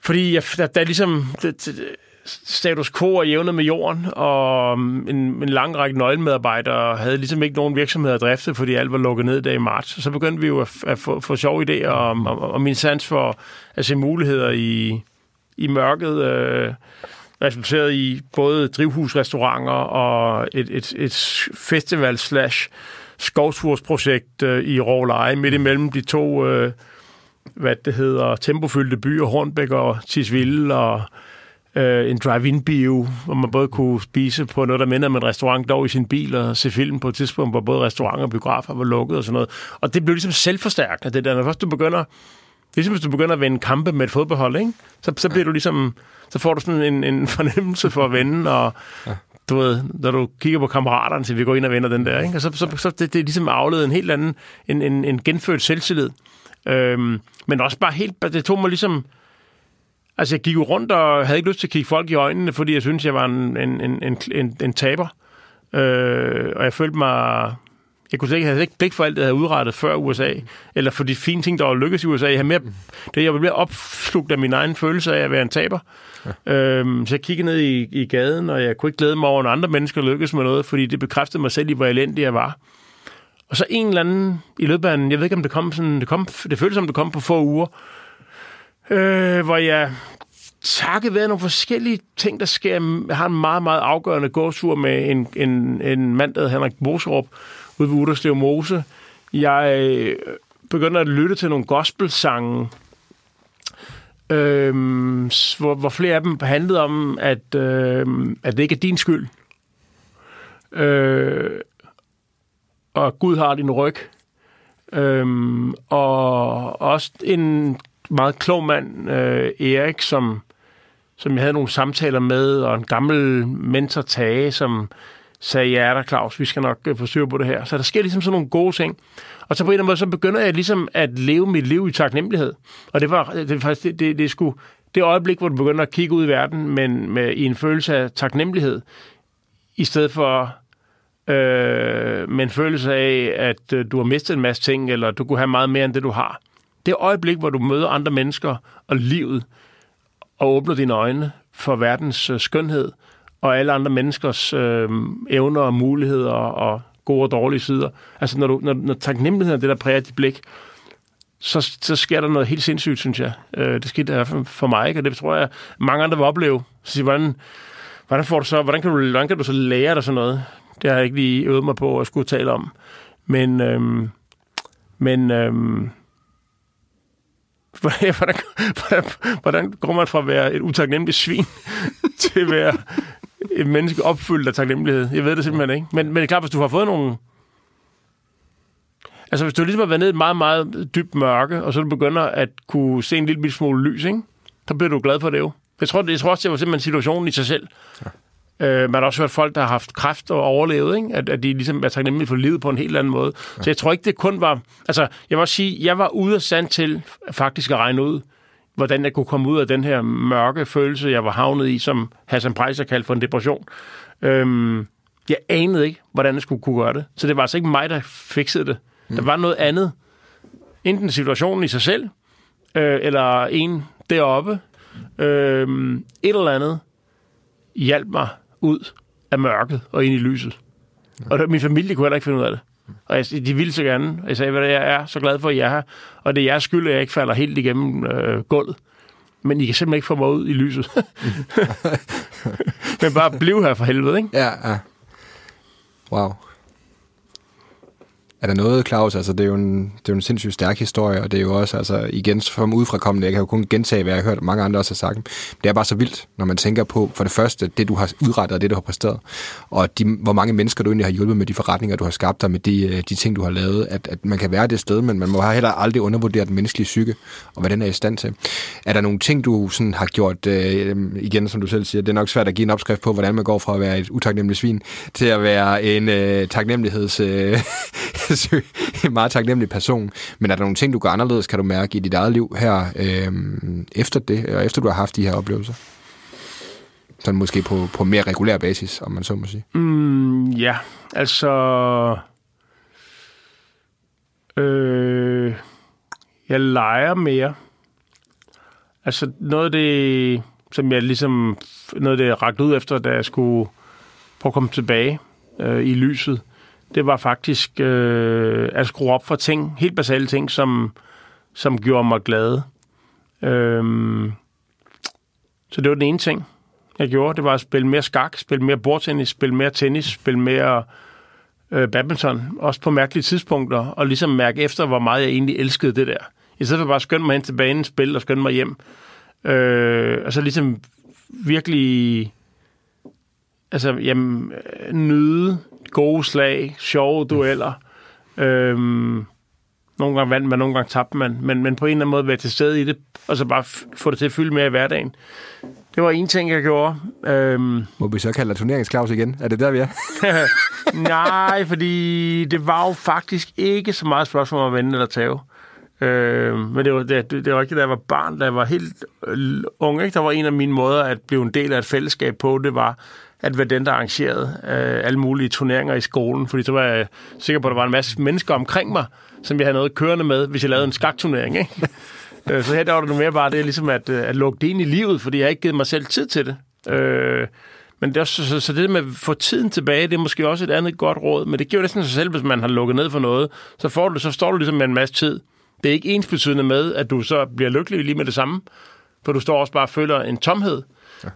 Fordi jeg, der, der er ligesom... Det, det, status quo er jævnet med jorden, og um, en, en lang række nøglemedarbejdere havde ligesom ikke nogen virksomhed at drifte, fordi alt var lukket ned der i marts. Så begyndte vi jo at, at få, få sjove idéer, og, og, om min sans for at se muligheder i, i mørket øh, resulterede i både drivhusrestauranter og et, et, et festival slash skovtursprojekt øh, i Råleje, midt imellem de to, øh, hvad det hedder, tempofyldte byer, Hornbæk og Tisvilde, og øh, en drive-in-bio, hvor man både kunne spise på noget, der minder om en restaurant, dog i sin bil, og se film på et tidspunkt, hvor både restauranter og biografer var lukket og sådan noget. Og det blev ligesom selvforstærkende, det der. Når først du begynder, ligesom hvis du begynder at vende kampe med et fodbehold, ikke? Så, så bliver du ligesom, så får du sådan en, en fornemmelse for at vende, og du ved, når du kigger på kammeraterne, så vi går ind og vender den der, ikke? Og så, så, så det, det er ligesom afledet en helt anden, en, en, en genfødt selvtillid. Øhm, men også bare helt, det tog mig ligesom, Altså, jeg gik jo rundt og havde ikke lyst til at kigge folk i øjnene, fordi jeg synes jeg var en, en, en, en, en taber. Øh, og jeg følte mig... Jeg kunne ikke have ikke blik for alt, det jeg havde udrettet før USA, eller for de fine ting, der var lykkedes i USA. Jeg, havde mere, det, jeg blev mere opslugt af min egen følelse af at være en taber. Ja. Øhm, så jeg kiggede ned i, i gaden, og jeg kunne ikke glæde mig over, at andre mennesker lykkedes med noget, fordi det bekræftede mig selv i, hvor elendig jeg var. Og så en eller anden i løbet af en, jeg ved ikke, om det kom sådan, det, kom, det føltes som, det kom på få uger, øh, hvor jeg takket være nogle forskellige ting, der sker. Jeg har en meget, meget afgørende gåsur med en, en, en mand, der hedder Henrik Bosrup, ude ved Uderslev Mose. Jeg øh, begynder at lytte til nogle gospelsange, øh, hvor, hvor flere af dem handlede om, at, øh, at det ikke er din skyld. Øh, og Gud har din ryg. Øh, og også en meget klog mand, øh, Erik, som, som jeg havde nogle samtaler med, og en gammel mentor Tage, som sagde, ja der Claus, vi skal nok øh, få styr på det her. Så der sker ligesom sådan nogle gode ting. Og så på en eller anden måde, så begynder jeg ligesom at leve mit liv i taknemmelighed. Og det var, øh, det, var faktisk, det, det, det, skulle, det øjeblik, hvor du begynder at kigge ud i verden, men med, i en følelse af taknemmelighed, i stedet for øh, med en følelse af, at øh, du har mistet en masse ting, eller du kunne have meget mere end det, du har. Det øjeblik, hvor du møder andre mennesker og livet, og åbner dine øjne for verdens øh, skønhed, og alle andre menneskers øh, evner og muligheder og gode og dårlige sider. Altså, når, du, når, når taknemmeligheden er det, der præger dit blik, så, så sker der noget helt sindssygt, synes jeg. Øh, det skete der for, for mig, ikke? og det tror jeg, mange andre vil opleve. Så hvordan, hvordan, får du så, hvordan, kan du, hvordan kan du så lære dig sådan noget? Det har jeg ikke lige øvet mig på at skulle tale om. Men, øhm, men øhm, hvordan, hvordan, hvordan går man fra at være et utaknemmeligt svin til at være et menneske opfyldt af taknemmelighed? Jeg ved det simpelthen ikke. Men, men det er klart, hvis du har fået nogle... Altså, hvis du ligesom har været nede i et meget, meget dybt mørke, og så du begynder at kunne se en lille smule lys, ikke? så bliver du glad for det jo. Jeg tror, det, jeg tror også, det var simpelthen situationen i sig selv. Ja. Øh, man har også hørt folk, der har haft kræft og overlevet, ikke? At, at de ligesom er taknemmelige for livet på en helt anden måde. Ja. Så jeg tror ikke, det kun var... Altså, jeg vil også sige, jeg var ude af stand til faktisk at regne ud, hvordan jeg kunne komme ud af den her mørke følelse, jeg var havnet i, som Hassan Preiser kaldte for en depression. Øhm, jeg anede ikke, hvordan jeg skulle kunne gøre det. Så det var altså ikke mig, der fikset det. Mm. Der var noget andet. Enten situationen i sig selv, øh, eller en deroppe. Øh, et eller andet hjalp mig ud af mørket og ind i lyset. Og der, min familie kunne heller ikke finde ud af det. Og jeg, de ville så gerne. Jeg sagde, at jeg er så glad for, at jeg er her. Og det er jeres skyld, at jeg ikke falder helt igennem øh, gulvet. Men I kan simpelthen ikke få mig ud i lyset. Men bare bliv her for helvede, ikke? Ja, ja. Wow. Er der noget, Claus? Altså, det er jo en, det er jo en sindssygt stærk historie, og det er jo også, altså, igen, som udefrakommende, jeg kan jo kun gentage, hvad jeg har hørt, mange andre også har sagt. Det er bare så vildt, når man tænker på, for det første, det du har udrettet og det du har præsteret, og de, hvor mange mennesker du egentlig har hjulpet med de forretninger, du har skabt dig, med de, øh, de ting, du har lavet, at, at man kan være det sted, men man må heller aldrig undervurdere den menneskelige psyke, og hvad den er i stand til. Er der nogle ting, du sådan har gjort, øh, øh igen, som du selv siger, det er nok svært at give en opskrift på, hvordan man går fra at være et utaknemmeligt svin, til at være en øh, taknemmeligheds... Øh, en meget taknemmelig person. Men er der nogle ting, du gør anderledes, kan du mærke i dit eget liv her øh, efter det, og efter du har haft de her oplevelser? Sådan måske på, på mere regulær basis, om man så må sige. Mm, ja, altså... Øh, jeg leger mere. Altså noget af det, som jeg ligesom... Noget af det, jeg rakte ud efter, da jeg skulle prøve at komme tilbage øh, i lyset, det var faktisk øh, at skrue op for ting, helt basale ting, som, som gjorde mig glad. Øhm, så det var den ene ting, jeg gjorde. Det var at spille mere skak, spille mere bordtennis, spille mere tennis, spille mere øh, badminton, også på mærkelige tidspunkter, og ligesom mærke efter, hvor meget jeg egentlig elskede det der. I stedet for bare at skynde mig hen til banen, spille og skynde mig hjem. Øh, og så ligesom virkelig altså, jamen, øh, nyde gode slag, sjove dueller. Øhm, nogle gange vandt man, nogle gange tabte man, men, men på en eller anden måde være til stede i det, og så bare få det til at fylde mere i hverdagen. Det var en ting, jeg gjorde. Øhm, Må vi så kalde dig turneringsklaus igen? Er det der, vi er? Nej, fordi det var jo faktisk ikke så meget spørgsmål om at vende eller tage. Øh, men det var, det, det, var ikke, da jeg var barn, da jeg var helt øh, ung. Ikke? Der var en af mine måder at blive en del af et fællesskab på, det var at være den, der arrangerede øh, alle mulige turneringer i skolen, fordi så var jeg sikker på, at der var en masse mennesker omkring mig, som jeg havde noget kørende med, hvis jeg lavede en skakturnering. Ikke? Øh, så her der var det nu mere bare det, ligesom at, øh, at lukke det ind i livet, fordi jeg ikke givet mig selv tid til det. Øh, men det er også, så, så det med at få tiden tilbage, det er måske også et andet godt råd, men det giver næsten sig selv, hvis man har lukket ned for noget, så, får du, så står du ligesom med en masse tid. Det er ikke ens betydende med, at du så bliver lykkelig lige med det samme, for du står også bare og føler en tomhed.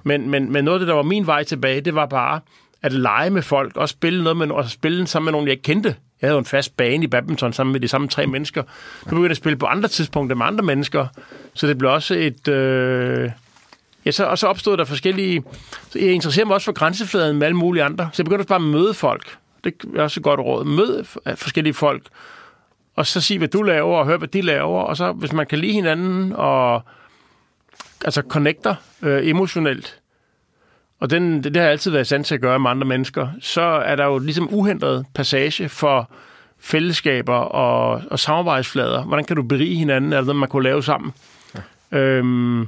Men, men, men noget af det, der var min vej tilbage, det var bare at lege med folk, og spille noget med, og spille sammen med nogen, jeg ikke kendte. Jeg havde jo en fast bane i badminton sammen med de samme tre mennesker. Nu begyndte jeg at spille på andre tidspunkter med andre mennesker, så det blev også et... Øh Ja, så, og så opstod der forskellige... Så jeg interesserer mig også for grænsefladen med alle mulige andre. Så jeg begyndte også bare at møde folk. Det er også et godt råd. Møde forskellige folk. Og så sige, hvad du laver, og høre, hvad de laver, og så hvis man kan lide hinanden, og altså connecter øh, emotionelt, og den, det, det har altid været i stand til at gøre med andre mennesker, så er der jo ligesom uhindret passage for fællesskaber og, og samarbejdsflader. Hvordan kan du berige hinanden? Er der noget, man kunne lave sammen? Ja. Øhm,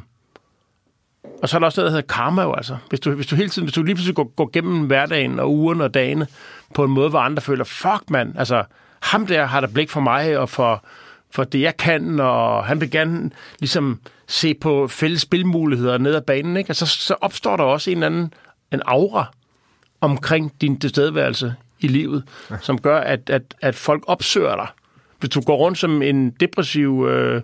og så er der også noget, der hedder karma jo, altså. Hvis du, hvis du hele tiden, hvis du lige pludselig går, går gennem hverdagen og ugerne og dagene på en måde, hvor andre føler, fuck mand, altså ham der har der blik for mig og for, for det, jeg kan, og han vil gerne ligesom se på fælles spilmuligheder ned ad banen, ikke? Altså, så opstår der også en eller anden en aura omkring din tilstedeværelse i livet, ja. som gør, at, at, at folk opsøger dig. Hvis du går rundt som en depressiv, øh,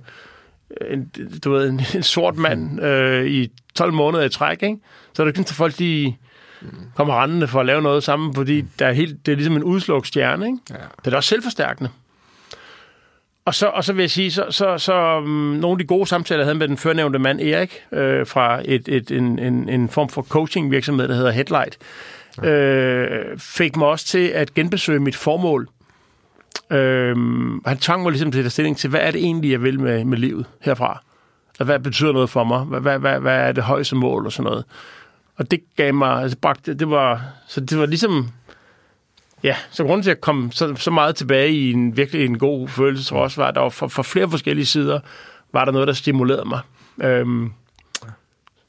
en, du ved, en, en sort mand øh, i 12 måneder i træk, ikke? så er det ikke at folk de kommer rendende for at lave noget sammen, fordi der er helt, det er ligesom en udslukt stjerne. Ikke? Ja. Det er også selvforstærkende. Og så, og så vil jeg sige, så, så, så um, nogle af de gode samtaler, jeg havde med den førnævnte mand Erik, øh, fra et, et, en, en, en form for coaching virksomhed, der hedder Headlight, ja. øh, fik mig også til at genbesøge mit formål. Øh, han tvang mig ligesom til at tage stilling til, hvad er det egentlig, jeg vil med, med livet herfra? Og hvad betyder noget for mig? Hvad, hvad, hvad, hvad er det højeste mål og sådan noget? Og det gav mig, altså bragte, det var, så det var ligesom, ja, så grunden til at komme så, så meget tilbage i en virkelig en god følelse, tror jeg også var, at der var for, for flere forskellige sider, var der noget, der stimulerede mig. Øhm,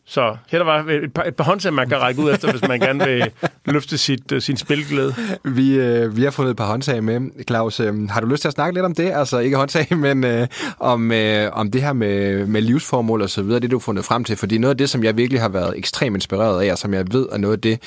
så her der var et par, et par håndtag, man kan række ud efter, hvis man gerne vil løfte sit, uh, sin spilglæde. Vi, øh, vi har fundet et par håndtag med. Claus, øh, har du lyst til at snakke lidt om det? Altså ikke håndtag, men øh, om, øh, om det her med, med livsformål og så videre, det du har fundet frem til. Fordi noget af det, som jeg virkelig har været ekstremt inspireret af, og som jeg ved er noget af det,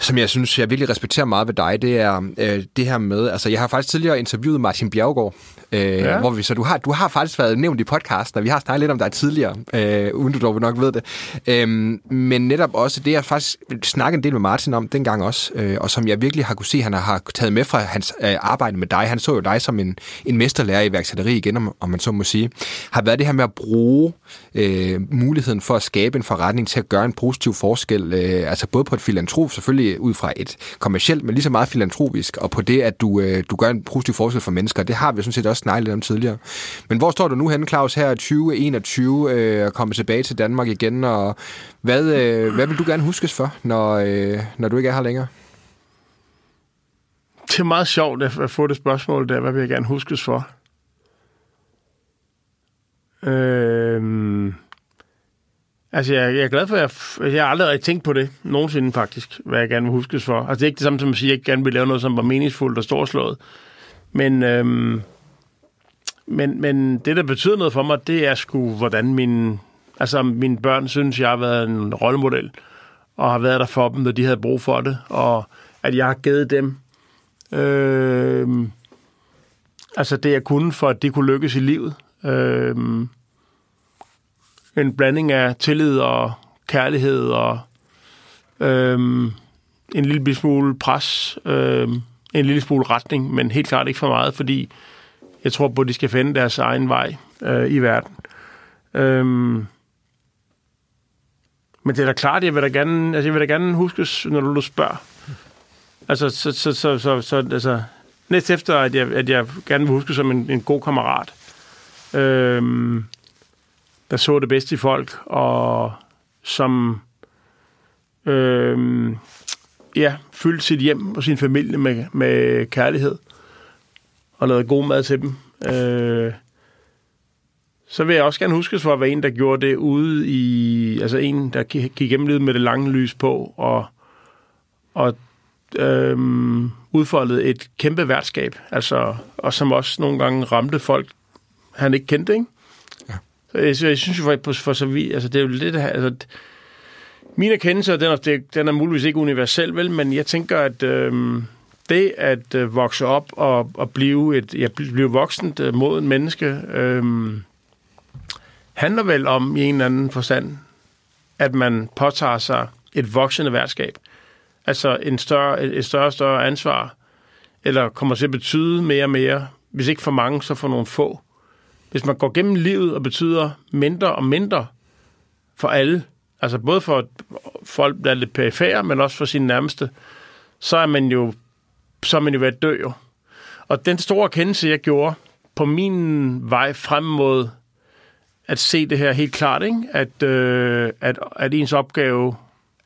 som jeg synes, jeg virkelig respekterer meget ved dig, det er øh, det her med, altså jeg har faktisk tidligere interviewet Martin Bjergård, øh, ja. hvor vi så, du har, du har faktisk været nævnt i podcast, og vi har snakket lidt om dig tidligere, øh, uden du dog nok ved det. Øh, men netop også, det jeg faktisk snakket en del med Martin om dengang også, øh, og som jeg virkelig har kunne se, han har taget med fra hans øh, arbejde med dig. Han så jo dig som en, en mesterlærer i værksætteri igen, om, om man så må sige. Har været det her med at bruge øh, muligheden for at skabe en forretning til at gøre en positiv forskel, øh, altså både på et filantrop, selvfølgelig ud fra et kommercielt, men lige så meget filantropisk, og på det, at du, øh, du gør en positiv forskel for mennesker. Det har vi sådan set også snakket lidt om tidligere. Men hvor står du nu henne, Claus, her 2021, øh, og kommer tilbage til Danmark igen, og hvad, øh, hvad vil du gerne huskes for, når, øh, når du ikke er her længere? Det er meget sjovt at få det spørgsmål der, hvad vil jeg gerne huskes for? Øh, altså, jeg, jeg er glad for, at jeg, jeg har aldrig har tænkt på det, nogensinde faktisk, hvad jeg gerne vil huskes for. Altså, det er ikke det samme som at sige, at jeg gerne vil lave noget, som var meningsfuldt og storslået. Men, øhm, men, men det, der betyder noget for mig, det er sgu, hvordan min, altså, mine børn synes, jeg har været en rollemodel, og har været der for dem, når de havde brug for det, og at jeg har givet dem øh, altså det, jeg kunne, for at de kunne lykkes i livet. Øh, en blanding af tillid og kærlighed og øhm, en lille smule pres, øhm, en lille smule retning, men helt klart ikke for meget, fordi jeg tror på, at de skal finde deres egen vej øh, i verden. Øhm, men det er da klart, jeg vil da gerne, altså jeg vil da gerne huskes, når du spørger. Altså, så, så, så, så, så altså, næst efter, at jeg, at jeg gerne vil huske som en, en god kammerat, øhm, der så det bedste i folk, og som øh, ja, fyldte sit hjem og sin familie med, med kærlighed, og lavede god mad til dem. Øh, så vil jeg også gerne huskes for at være en, der gjorde det ude i... Altså en, der gik igennem livet med det lange lys på, og, og øhm, udfoldet et kæmpe værtskab, altså, og som også nogle gange ramte folk, han ikke kendte, ikke? Jeg, jeg synes jo for, for så vidt, altså det er jo lidt, altså, min erkendelse, den er, den er muligvis ikke universel, vel, men jeg tænker, at øh, det at øh, vokse op og, og blive et ja, blive voksent øh, mod en menneske, øh, handler vel om i en eller anden forstand, at man påtager sig et voksende værtskab altså en større, et større og større ansvar, eller kommer til at betyde mere og mere, hvis ikke for mange, så for nogle få. Hvis man går gennem livet og betyder mindre og mindre for alle, altså både for folk, der er lidt perifære, men også for sine nærmeste, så er man jo, så er man jo ved at dø jo. Og den store kendelse, jeg gjorde, på min vej frem mod at se det her helt klart, ikke? At, øh, at, at ens opgave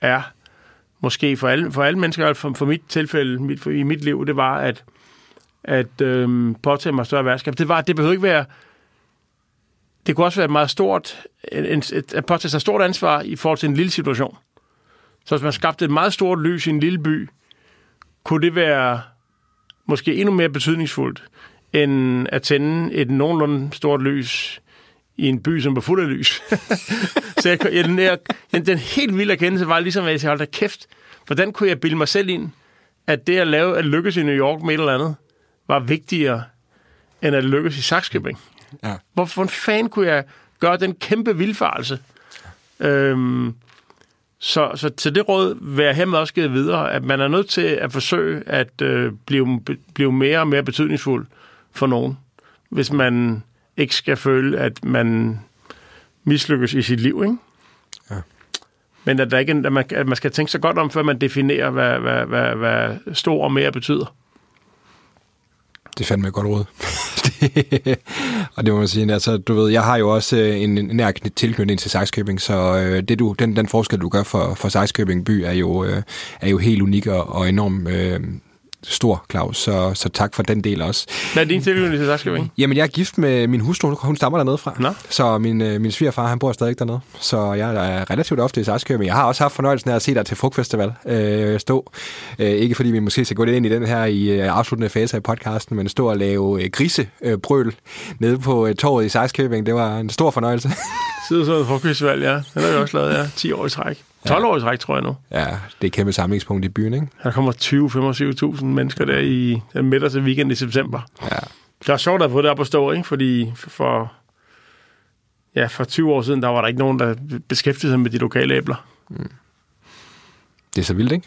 er, måske for alle, for alle mennesker, for, for mit tilfælde, mit, for, i mit liv, det var at, at øh, påtage mig større værtskab. Det var, det behøvede ikke være, det kunne også være et meget stort, en, et, at påtage sig stort ansvar i forhold til en lille situation. Så hvis man skabte et meget stort lys i en lille by, kunne det være måske endnu mere betydningsfuldt, end at tænde et nogenlunde stort lys i en by, som var fuld af lys. så jeg, jeg, den, der, den helt vilde erkendelse var ligesom, at jeg holdt kæft, hvordan kunne jeg bilde mig selv ind, at det at lave at lykkes i New York med et eller andet, var vigtigere, end at lykkes i Saxkøbing. Ja. Hvorfor fan kunne jeg gøre den kæmpe vildfarelse? Øhm, så, så til det råd vil jeg hermed også givet videre, at man er nødt til at forsøge at øh, blive, blive mere og mere betydningsfuld for nogen, hvis man ikke skal føle, at man mislykkes i sit liv, ikke? Ja. Men at, der ikke, at, man, at man skal tænke sig godt om, før man definerer, hvad, hvad, hvad, hvad stor og mere betyder. Det fandt mig godt råd. og det må man sige, altså, du ved, jeg har jo også øh, en, en nær tilknytning til Sejskøbing, så øh, det, du, den, den forskel, du gør for, for Sejskøbing by, er jo, øh, er jo helt unik og, og enormt øh, stor, Claus. Så, så tak for den del også. Hvad er din tilknytning til Saskeving? Jamen, jeg er gift med min hustru. Hun stammer dernede fra. Nå. Så min, øh, min svigerfar, han bor stadig dernede. Så jeg er relativt ofte i Saskeving. Jeg har også haft fornøjelsen af at se dig til Frugtfestival øh, stå. Øh, ikke fordi vi måske skal gå ind i den her i øh, afsluttende fase af podcasten, men stå og lave øh, grisebrøl øh, nede på øh, torvet i Saskeving. Det var en stor fornøjelse. Sidder så Frugtfestival, ja. Den har jeg også lavet, ja. 10 år i træk. 12 år i træk, tror jeg nu. Ja, det er et kæmpe samlingspunkt i byen, ikke? Der kommer 20-25.000 mennesker der i den midterste weekend i september. Ja. Det er sjovt at få det op at stå, ikke? Fordi for, ja, for 20 år siden, der var der ikke nogen, der beskæftigede sig med de lokale æbler. Mm. Det er så vildt, ikke?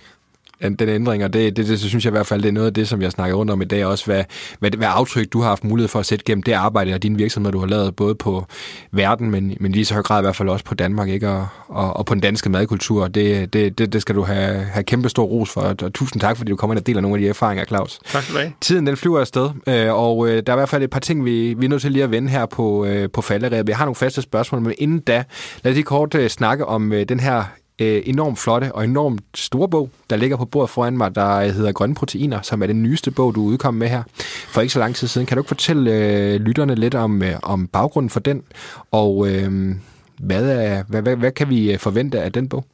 Den ændring, og det, det, det, så synes jeg i hvert fald, det er noget af det, som jeg snakker rundt om i dag også, hvad, hvad, hvad aftryk du har haft mulighed for at sætte gennem det arbejde og dine virksomheder, du har lavet, både på verden, men, men lige så høj grad i hvert fald også på Danmark, ikke? Og, og, og på den danske madkultur. Det, det, det, det skal du have, have kæmpe stor ros for, og tusind tak, fordi du kommer ind og deler nogle af de erfaringer, Claus. Tak skal du have. Tiden, den flyver afsted, øh, og øh, der er i hvert fald et par ting, vi, vi er nødt til lige at vende her på, øh, på falderæbet. Jeg har nogle faste spørgsmål, men inden da, lad os lige kort snakke om den her øh, enormt flotte og enormt store bog, der ligger på bordet foran mig, der hedder Grønne Proteiner, som er den nyeste bog, du udkom med her for ikke så lang tid siden. Kan du ikke fortælle øh, lytterne lidt om, øh, om baggrunden for den, og øh, hvad, er, hvad, hvad, hvad kan vi øh, forvente af den bog?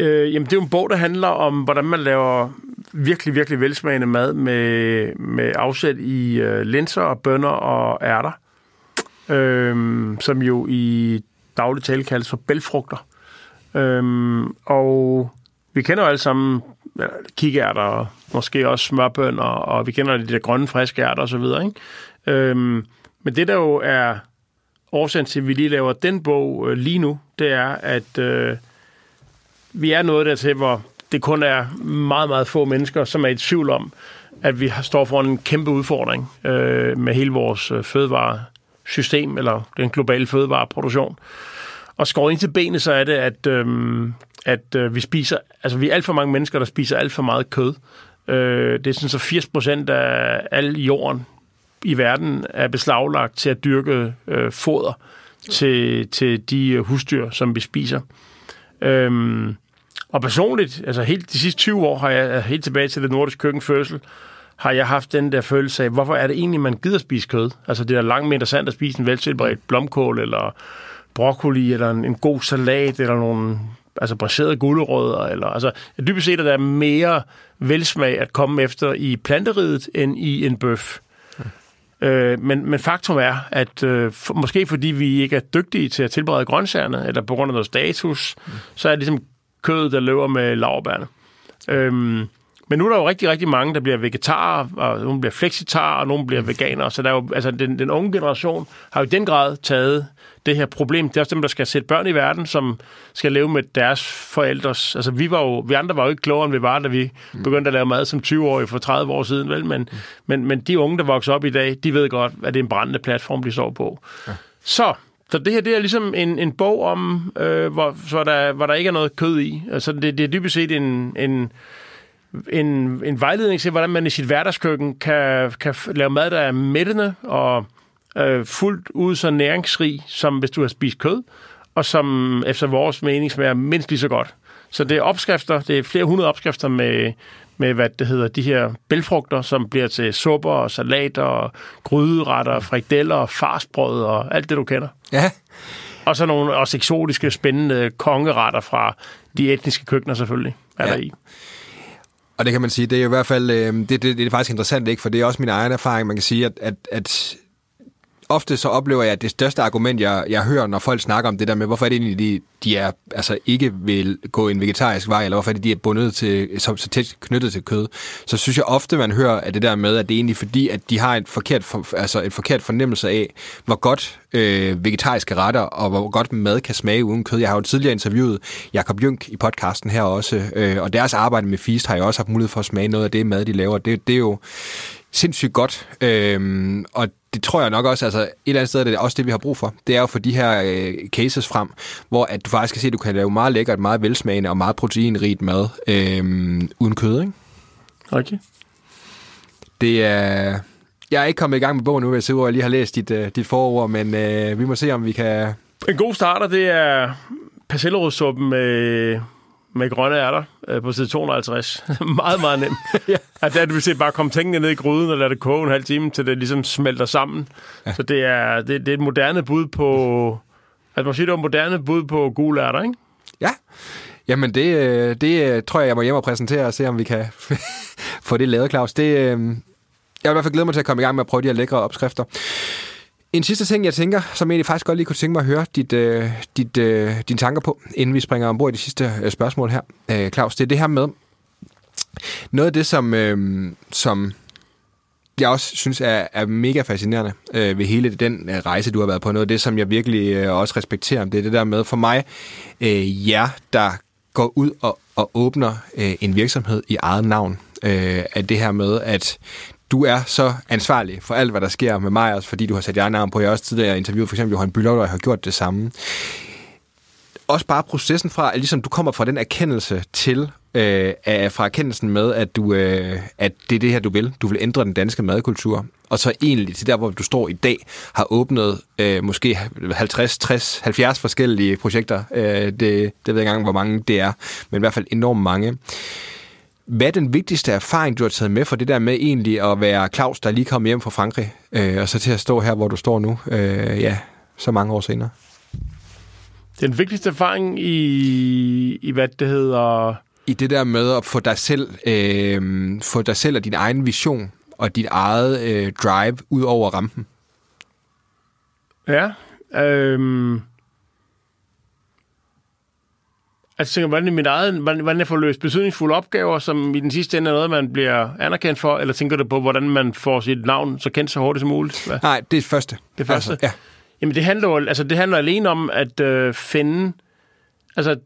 Øh, jamen, det er jo en bog, der handler om, hvordan man laver virkelig, virkelig velsmagende mad med, med afsæt i øh, linser og bønner og ærter, øh, som jo i daglig tale kaldes for bælfrugter. Øhm, og vi kender jo alle sammen ja, kikærter, og måske også smørbønder, og vi kender de der grønne, friske ærter osv. Ikke? Øhm, men det, der jo er årsagen til, at vi lige laver den bog øh, lige nu, det er, at øh, vi er nået dertil, hvor det kun er meget, meget få mennesker, som er i tvivl om, at vi står foran en kæmpe udfordring øh, med hele vores øh, fødevaresystem, eller den globale fødevareproduktion. Og skåret ind til benet, så er det, at, øhm, at øh, vi spiser, altså vi er alt for mange mennesker, der spiser alt for meget kød. Øh, det er sådan så 80 procent af al jorden i verden er beslaglagt til at dyrke øh, foder til, til de øh, husdyr, som vi spiser. Øhm, og personligt, altså helt de sidste 20 år, har jeg helt tilbage til det nordiske køkkenfødsel, har jeg haft den der følelse af, hvorfor er det egentlig, man gider spise kød? Altså det er langt mere interessant at spise en veltilberedt blomkål, eller broccoli, eller en, en god salat, eller nogle altså braserede gulerødder, eller altså dybest set at der er mere velsmag at komme efter i planteriget end i en bøf. Mm. Øh, men, men faktum er, at øh, for, måske fordi vi ikke er dygtige til at tilberede grøntsagerne, eller på grund af noget status, mm. så er det ligesom kødet, der løber med laverbærne. Øhm, men nu er der jo rigtig, rigtig mange, der bliver vegetarer, og nogle bliver flexitar, og nogle bliver veganere. Så der er jo, altså, den, den unge generation har jo i den grad taget det her problem. Det er også dem, der skal sætte børn i verden, som skal leve med deres forældres... Altså, vi, var jo, vi andre var jo ikke klogere, end vi var, da vi mm. begyndte at lave mad som 20-årige for 30 år siden, vel? Men, mm. men, men de unge, der vokser op i dag, de ved godt, at det er en brændende platform, de står på. Ja. Så så det her det er ligesom en, en bog om, øh, hvor, hvor, der, hvor der ikke er noget kød i. Altså det, det er dybest set en, en, en, en vejledning til, hvordan man i sit hverdagskøkken kan, kan lave mad, der er mættende og øh, fuldt ud så næringsrig, som hvis du har spist kød, og som efter vores mening smager mindst lige så godt. Så det er opskrifter, det er flere hundrede opskrifter med, med hvad det hedder, de her bælfrugter, som bliver til supper og salater og gryderetter, frikadeller og farsbrød og alt det, du kender. Ja, Og så nogle også eksotiske, spændende kongeretter fra de etniske køkkener selvfølgelig, er Ja. der i. Og det kan man sige, det er i hvert fald, øh, det, det, det er faktisk interessant, ikke? for det er også min egen erfaring, man kan sige, at, at, at ofte så oplever jeg, at det største argument, jeg, jeg hører, når folk snakker om det der med, hvorfor er det egentlig, de, de er, altså ikke vil gå en vegetarisk vej, eller hvorfor er det, de er bundet til, så, så tæt knyttet til kød, så synes jeg ofte, man hører at det der med, at det er egentlig fordi, at de har et forkert, for, altså et forkert fornemmelse af, hvor godt øh, vegetariske retter, og hvor godt mad kan smage uden kød. Jeg har jo tidligere interviewet Jakob Junk i podcasten her også, øh, og deres arbejde med Feast har jeg også haft mulighed for at smage noget af det mad, de laver. Det, det er jo sindssygt godt, øhm, og det tror jeg nok også, altså et eller andet sted er det også det, vi har brug for. Det er jo for de her øh, cases frem, hvor at du faktisk kan se, at du kan lave meget lækkert, meget velsmagende og meget proteinrigt mad øhm, uden kød, ikke? Okay. Det er... Jeg er ikke kommet i gang med bogen nu, jeg jeg lige har læst dit, øh, dit forord, men øh, vi må se, om vi kan... En god starter, det er persillerødsuppen med, med grønne ærter øh, på side 250. meget, meget nemt. ja. At der, du vil se, bare komme tingene ned i gryden og lade det koge en halv time, til det ligesom smelter sammen. Ja. Så det er, det, det er et moderne bud på... At man siger, det er et moderne bud på gule ærter, ikke? Ja, jamen det, øh, det øh, tror jeg, jeg må hjem og præsentere og se, om vi kan få det lavet, Claus. Det, øh, jeg vil i hvert fald glæde mig til at komme i gang med at prøve de her lækre opskrifter. En sidste ting, jeg tænker, som jeg egentlig faktisk godt lige kunne tænke mig at høre dit, øh, dit, øh, dine tanker på, inden vi springer ombord i de sidste øh, spørgsmål her, øh, Claus, det er det her med, noget af det, som, øh, som jeg også synes er, er mega fascinerende øh, ved hele den øh, rejse, du har været på. Noget af det, som jeg virkelig øh, også respekterer, det er det der med for mig, øh, jer, der går ud og, og åbner øh, en virksomhed i eget navn. Øh, at det her med, at du er så ansvarlig for alt, hvad der sker med mig, også fordi du har sat jer navn på. Jeg har også tidligere interviewet for eksempel Johan Bylov, og har gjort det samme. Også bare processen fra, at ligesom du kommer fra den erkendelse til, øh, af, fra erkendelsen med, at, du, øh, at det er det her, du vil. Du vil ændre den danske madkultur. Og så egentlig til der, hvor du står i dag, har åbnet øh, måske 50, 60, 70 forskellige projekter. Øh, det, det ved jeg ikke engang, hvor mange det er, men i hvert fald enormt mange. Hvad er den vigtigste erfaring, du har taget med for det der med egentlig at være Claus, der lige kom hjem fra Frankrig, øh, og så til at stå her, hvor du står nu, øh, ja, så mange år senere? Den vigtigste erfaring i, i hvad det hedder... I det der med at få dig selv, øh, få dig selv og din egen vision og dit eget øh, drive ud over rampen. Ja. Øhm, altså, tænker, hvordan, er mit eget, hvordan, hvordan jeg får løst betydningsfulde opgaver, som i den sidste ende er noget, man bliver anerkendt for, eller tænker du på, hvordan man får sit navn så kendt så hurtigt som muligt? Hvad? Nej, det er det første. Det første? Altså, ja. Jamen, det handler jo altså, det handler alene om at øh, finde, altså,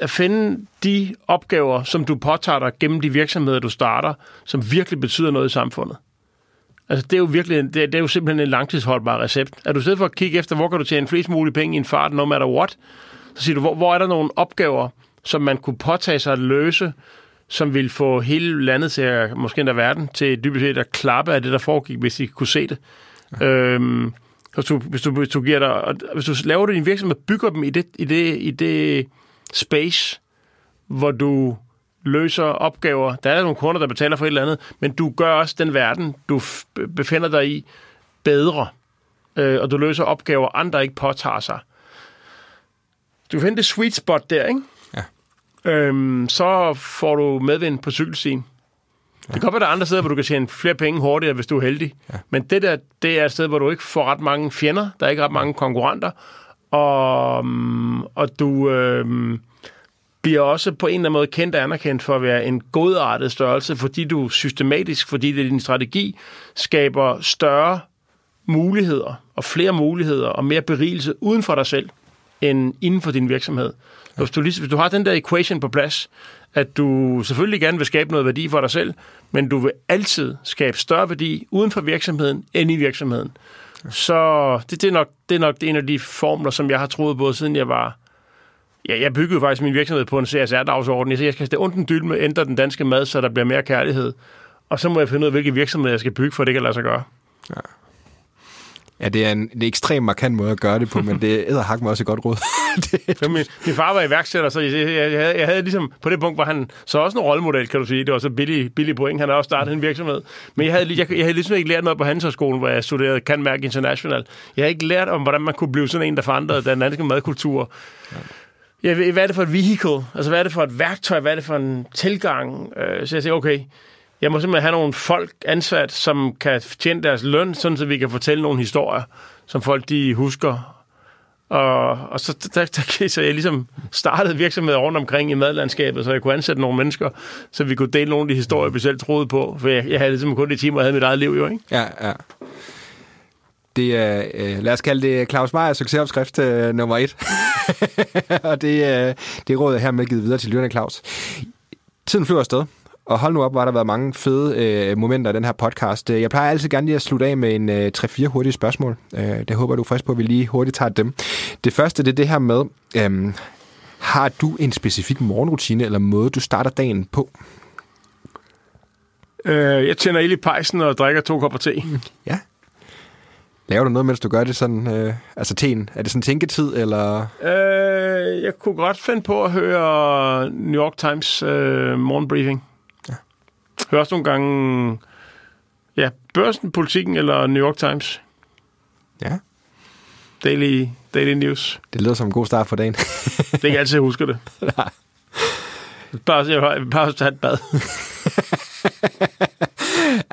at finde de opgaver, som du påtager dig gennem de virksomheder, du starter, som virkelig betyder noget i samfundet. Altså, det er jo virkelig, det er, det er jo simpelthen en langtidsholdbar recept. Er du stedet for at kigge efter, hvor kan du tjene flest mulige penge i en fart, no matter what, så siger du, hvor, hvor er der nogle opgaver, som man kunne påtage sig at løse, som vil få hele landet til at, måske endda verden, til dybest set at klappe af det, der foregik, hvis de kunne se det. Ja. Øhm, hvis du, hvis du, hvis du giver dig, hvis du laver din virksomhed, bygger dem i det, i det, i det space, hvor du løser opgaver. Der er nogle kunder, der betaler for et eller andet, men du gør også den verden, du befinder dig i, bedre. Øh, og du løser opgaver, andre ikke påtager sig. Du finder det sweet spot der, ikke? Ja. Øhm, så får du medvind på cykelstien. Det kan godt være, der er andre steder, hvor du kan tjene flere penge hurtigere, hvis du er heldig. Ja. Men det der, det er et sted, hvor du ikke får ret mange fjender. Der er ikke ret mange konkurrenter. Og, mm, og du øhm, bliver også på en eller anden måde kendt og anerkendt for at være en godartet størrelse, fordi du systematisk, fordi det er din strategi, skaber større muligheder og flere muligheder og mere berigelse uden for dig selv end inden for din virksomhed. Hvis du, hvis du har den der equation på plads, at du selvfølgelig gerne vil skabe noget værdi for dig selv, men du vil altid skabe større værdi uden for virksomheden end i virksomheden. Så det, det, er nok, det er nok en af de formler, som jeg har troet på, siden jeg var Ja, jeg byggede faktisk min virksomhed på en CSR-dagsorden. Jeg siger, jeg skal ondt en dyld med ændre den danske mad, så der bliver mere kærlighed. Og så må jeg finde ud af, hvilke virksomheder jeg skal bygge, for det kan lade sig gøre. Ja, det er en, er ekstremt markant måde at gøre det på, men det er hak mig også et godt råd. det, Så min, min far var iværksætter, så jeg, jeg, jeg, havde, jeg havde ligesom, på det punkt var han så også en rollemodel, kan du sige. Det var så billig, billig point. Han har også startet en virksomhed. Men jeg havde, jeg, jeg havde ligesom ikke lært noget på Handelshøjskolen, hvor jeg studerede Canmærk International. Jeg havde ikke lært om, hvordan man kunne blive sådan en, der forandrede den danske madkultur. Ja, hvad er det for et vehicle? Altså, hvad er det for et værktøj? Hvad er det for en tilgang? Øh, Så jeg siger, okay, jeg må simpelthen have nogle folk ansat, som kan tjene deres løn, sådan så vi kan fortælle nogle historier, som folk de husker. Og, og så, der, der, så jeg ligesom startede virksomheder rundt omkring i madlandskabet, så jeg kunne ansætte nogle mennesker, så vi kunne dele nogle af de historier, vi selv troede på. For jeg, jeg havde ligesom kun de timer, jeg havde mit eget liv jo, ikke? ja, ja. Det er, øh, lad os kalde det Claus Meyers succesopskrift øh, nummer et. og det, øh, det råd er hermed givet videre til Lyrne Claus. Tiden flyver afsted. Og hold nu op, hvor har der været mange fede øh, momenter i den her podcast. Øh, Jeg plejer altid gerne lige at slutte af med en øh, 3-4 hurtige spørgsmål. Øh, det håber du er frisk på, at vi lige hurtigt tager dem. Det første, det er det her med, øh, har du en specifik morgenrutine eller måde, du starter dagen på? Øh, jeg tænder ild i pejsen og drikker to kopper te. Ja. Laver du noget, mens du gør det sådan, øh, altså teen? Er det sådan tænketid, eller? Øh, jeg kunne godt finde på at høre New York Times øh, morgenbriefing. Ja. Hør også nogle gange ja, Børsen, Politikken eller New York Times. Ja. Daily, daily News. Det lyder som en god start på dagen. Det er ikke altid, jeg husker det. Nej. Bare, jeg, bare tage et bad.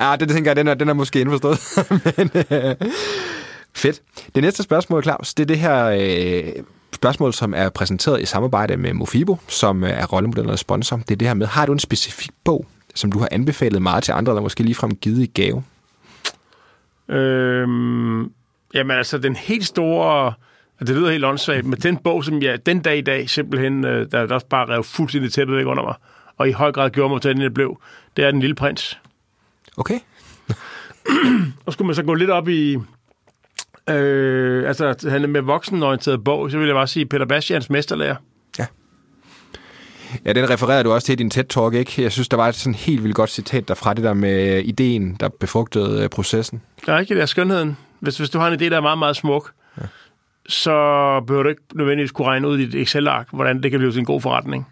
ja, det tænker jeg, den er, den er måske indforstået. Men, øh, fedt. Det næste spørgsmål, Claus, det er det her øh, spørgsmål, som er præsenteret i samarbejde med Mofibo, som øh, er rollemodellernes sponsor. Det er det her med, har du en specifik bog, som du har anbefalet meget til andre, eller måske ligefrem givet i gave? Øhm, jamen altså, den helt store... og Det lyder helt åndssvagt, men den bog, som jeg den dag i dag simpelthen, øh, der, der også bare rev fuldstændig tæppet væk under mig, og i høj grad gjorde mig til, den jeg blev, det er Den Lille Prins. Okay. Og skulle man så gå lidt op i... Øh, altså, han er med voksenorienteret bog, så vil jeg bare sige Peter Bastians mesterlærer. Ja, den refererede du også til i din TED-talk, ikke? Jeg synes, der var et sådan helt vildt godt citat derfra, det der med ideen, der befrugtede øh, processen. Der er ikke det der skønheden. Hvis, hvis du har en idé, der er meget, meget smuk, ja. så behøver du ikke nødvendigvis kunne regne ud i dit Excel-ark, hvordan det kan blive til en god forretning.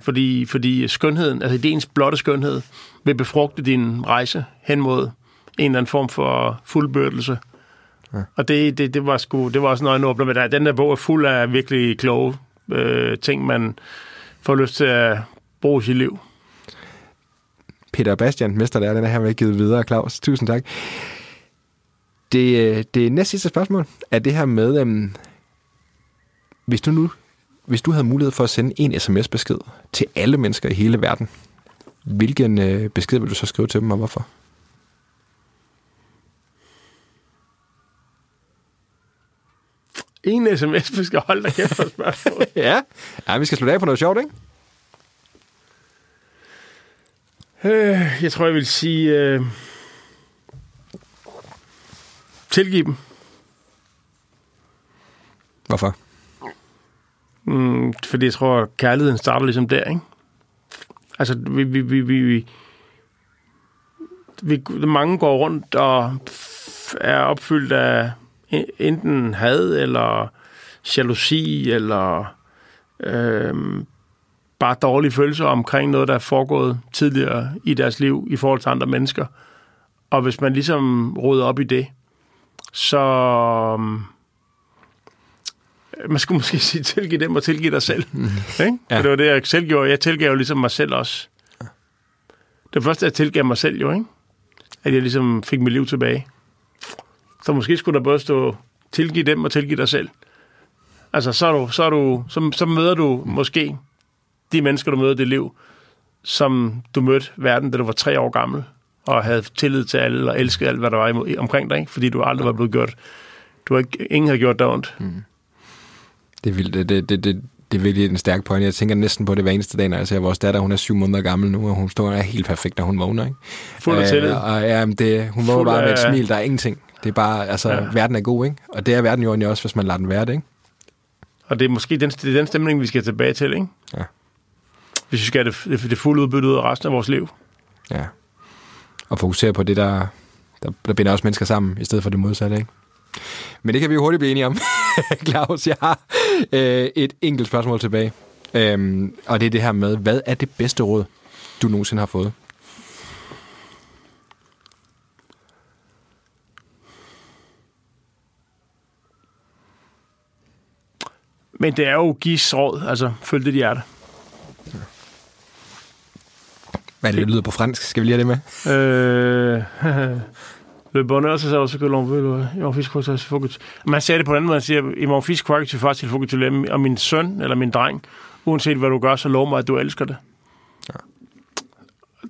Fordi, fordi skønheden, altså idéens blotte skønhed, vil befrugte din rejse hen mod en eller anden form for fuldbyrdelse. Ja. Og det, det, det, var sgu, det var også noget, jeg med dig. Den der bog er fuld af virkelig kloge øh, ting, man får lyst til at bruge sit liv. Peter Bastian, mesterlærer, den er her givet videre, Claus. Tusind tak. Det, øh, det næste sidste spørgsmål er det her med, øhm, hvis du nu hvis du havde mulighed for at sende en sms-besked til alle mennesker i hele verden, hvilken øh, besked vil du så skrive til dem, og hvorfor? En sms, vi skal holde dig kæft for spørgsmål. ja. ja, vi skal slutte af på noget sjovt, ikke? Øh, jeg tror, jeg vil sige... Øh, tilgive dem. Hvorfor? Mm, fordi jeg tror, kærligheden starter ligesom der, ikke? Altså, vi, vi, vi, vi, vi, vi mange går rundt og er opfyldt af enten had, eller jalousi, eller øhm, bare dårlige følelser omkring noget, der er foregået tidligere i deres liv i forhold til andre mennesker. Og hvis man ligesom råder op i det, så øhm, man skulle måske sige, tilgive dem og tilgive dig selv. Mm. Ikke? Ja. Ja. Det var det, jeg selv gjorde. Jeg tilgav jo ligesom mig selv også. Det første, jeg tilgav mig selv jo, ikke? At jeg ligesom fik mit liv tilbage. Så måske skulle der både stå, tilgive dem og tilgive dig selv. Altså, så, er du, så, er du, så, så møder du måske de mennesker, du møder i dit liv, som du mødte verden, da du var tre år gammel, og havde tillid til alle, og elskede alt, hvad der var omkring dig, ikke? fordi du aldrig var blevet gjort. Du har ikke, ingen har gjort dig ondt. Det er vildt. Det, det, det, det, det er virkelig en stærk point. Jeg tænker næsten på det hver eneste dag, når jeg ser vores datter. Hun er syv måneder gammel nu, og hun står og er helt perfekt, når hun vågner. Ikke? Fuld af tillid. Øh, og ja, det, hun vågner bare med et smil. Der er ingenting. Det er bare, altså, ja. Verden er god, ikke? Og det er verden jo egentlig også, hvis man lader den være det, ikke? Og det er måske den, det er den stemning, vi skal tilbage til, ikke? Ja. Hvis vi skal have det, det, det fulde udbytte ud af resten af vores liv. Ja. Og fokusere på det, der, der, der binder os mennesker sammen, i stedet for det modsatte, ikke? Men det kan vi jo hurtigt blive enige om. Claus, jeg har øh, et enkelt spørgsmål tilbage. Øhm, og det er det her med, hvad er det bedste råd, du nogensinde har fået? Men det er jo Gis råd, altså følg er det. Hvad er det, det lyder på fransk? Skal vi lige have det med? Øh, le bonheur, c'est ça aussi que l'on veut. I mon fils, quoi, il faut que tu... Man siger det på den anden måde. Man siger, i mon fils, quoi, tu far, il faut que tu l'aimes. Og min søn, eller min dreng, uanset hvad du gør, så lov mig, at du elsker det. Ja.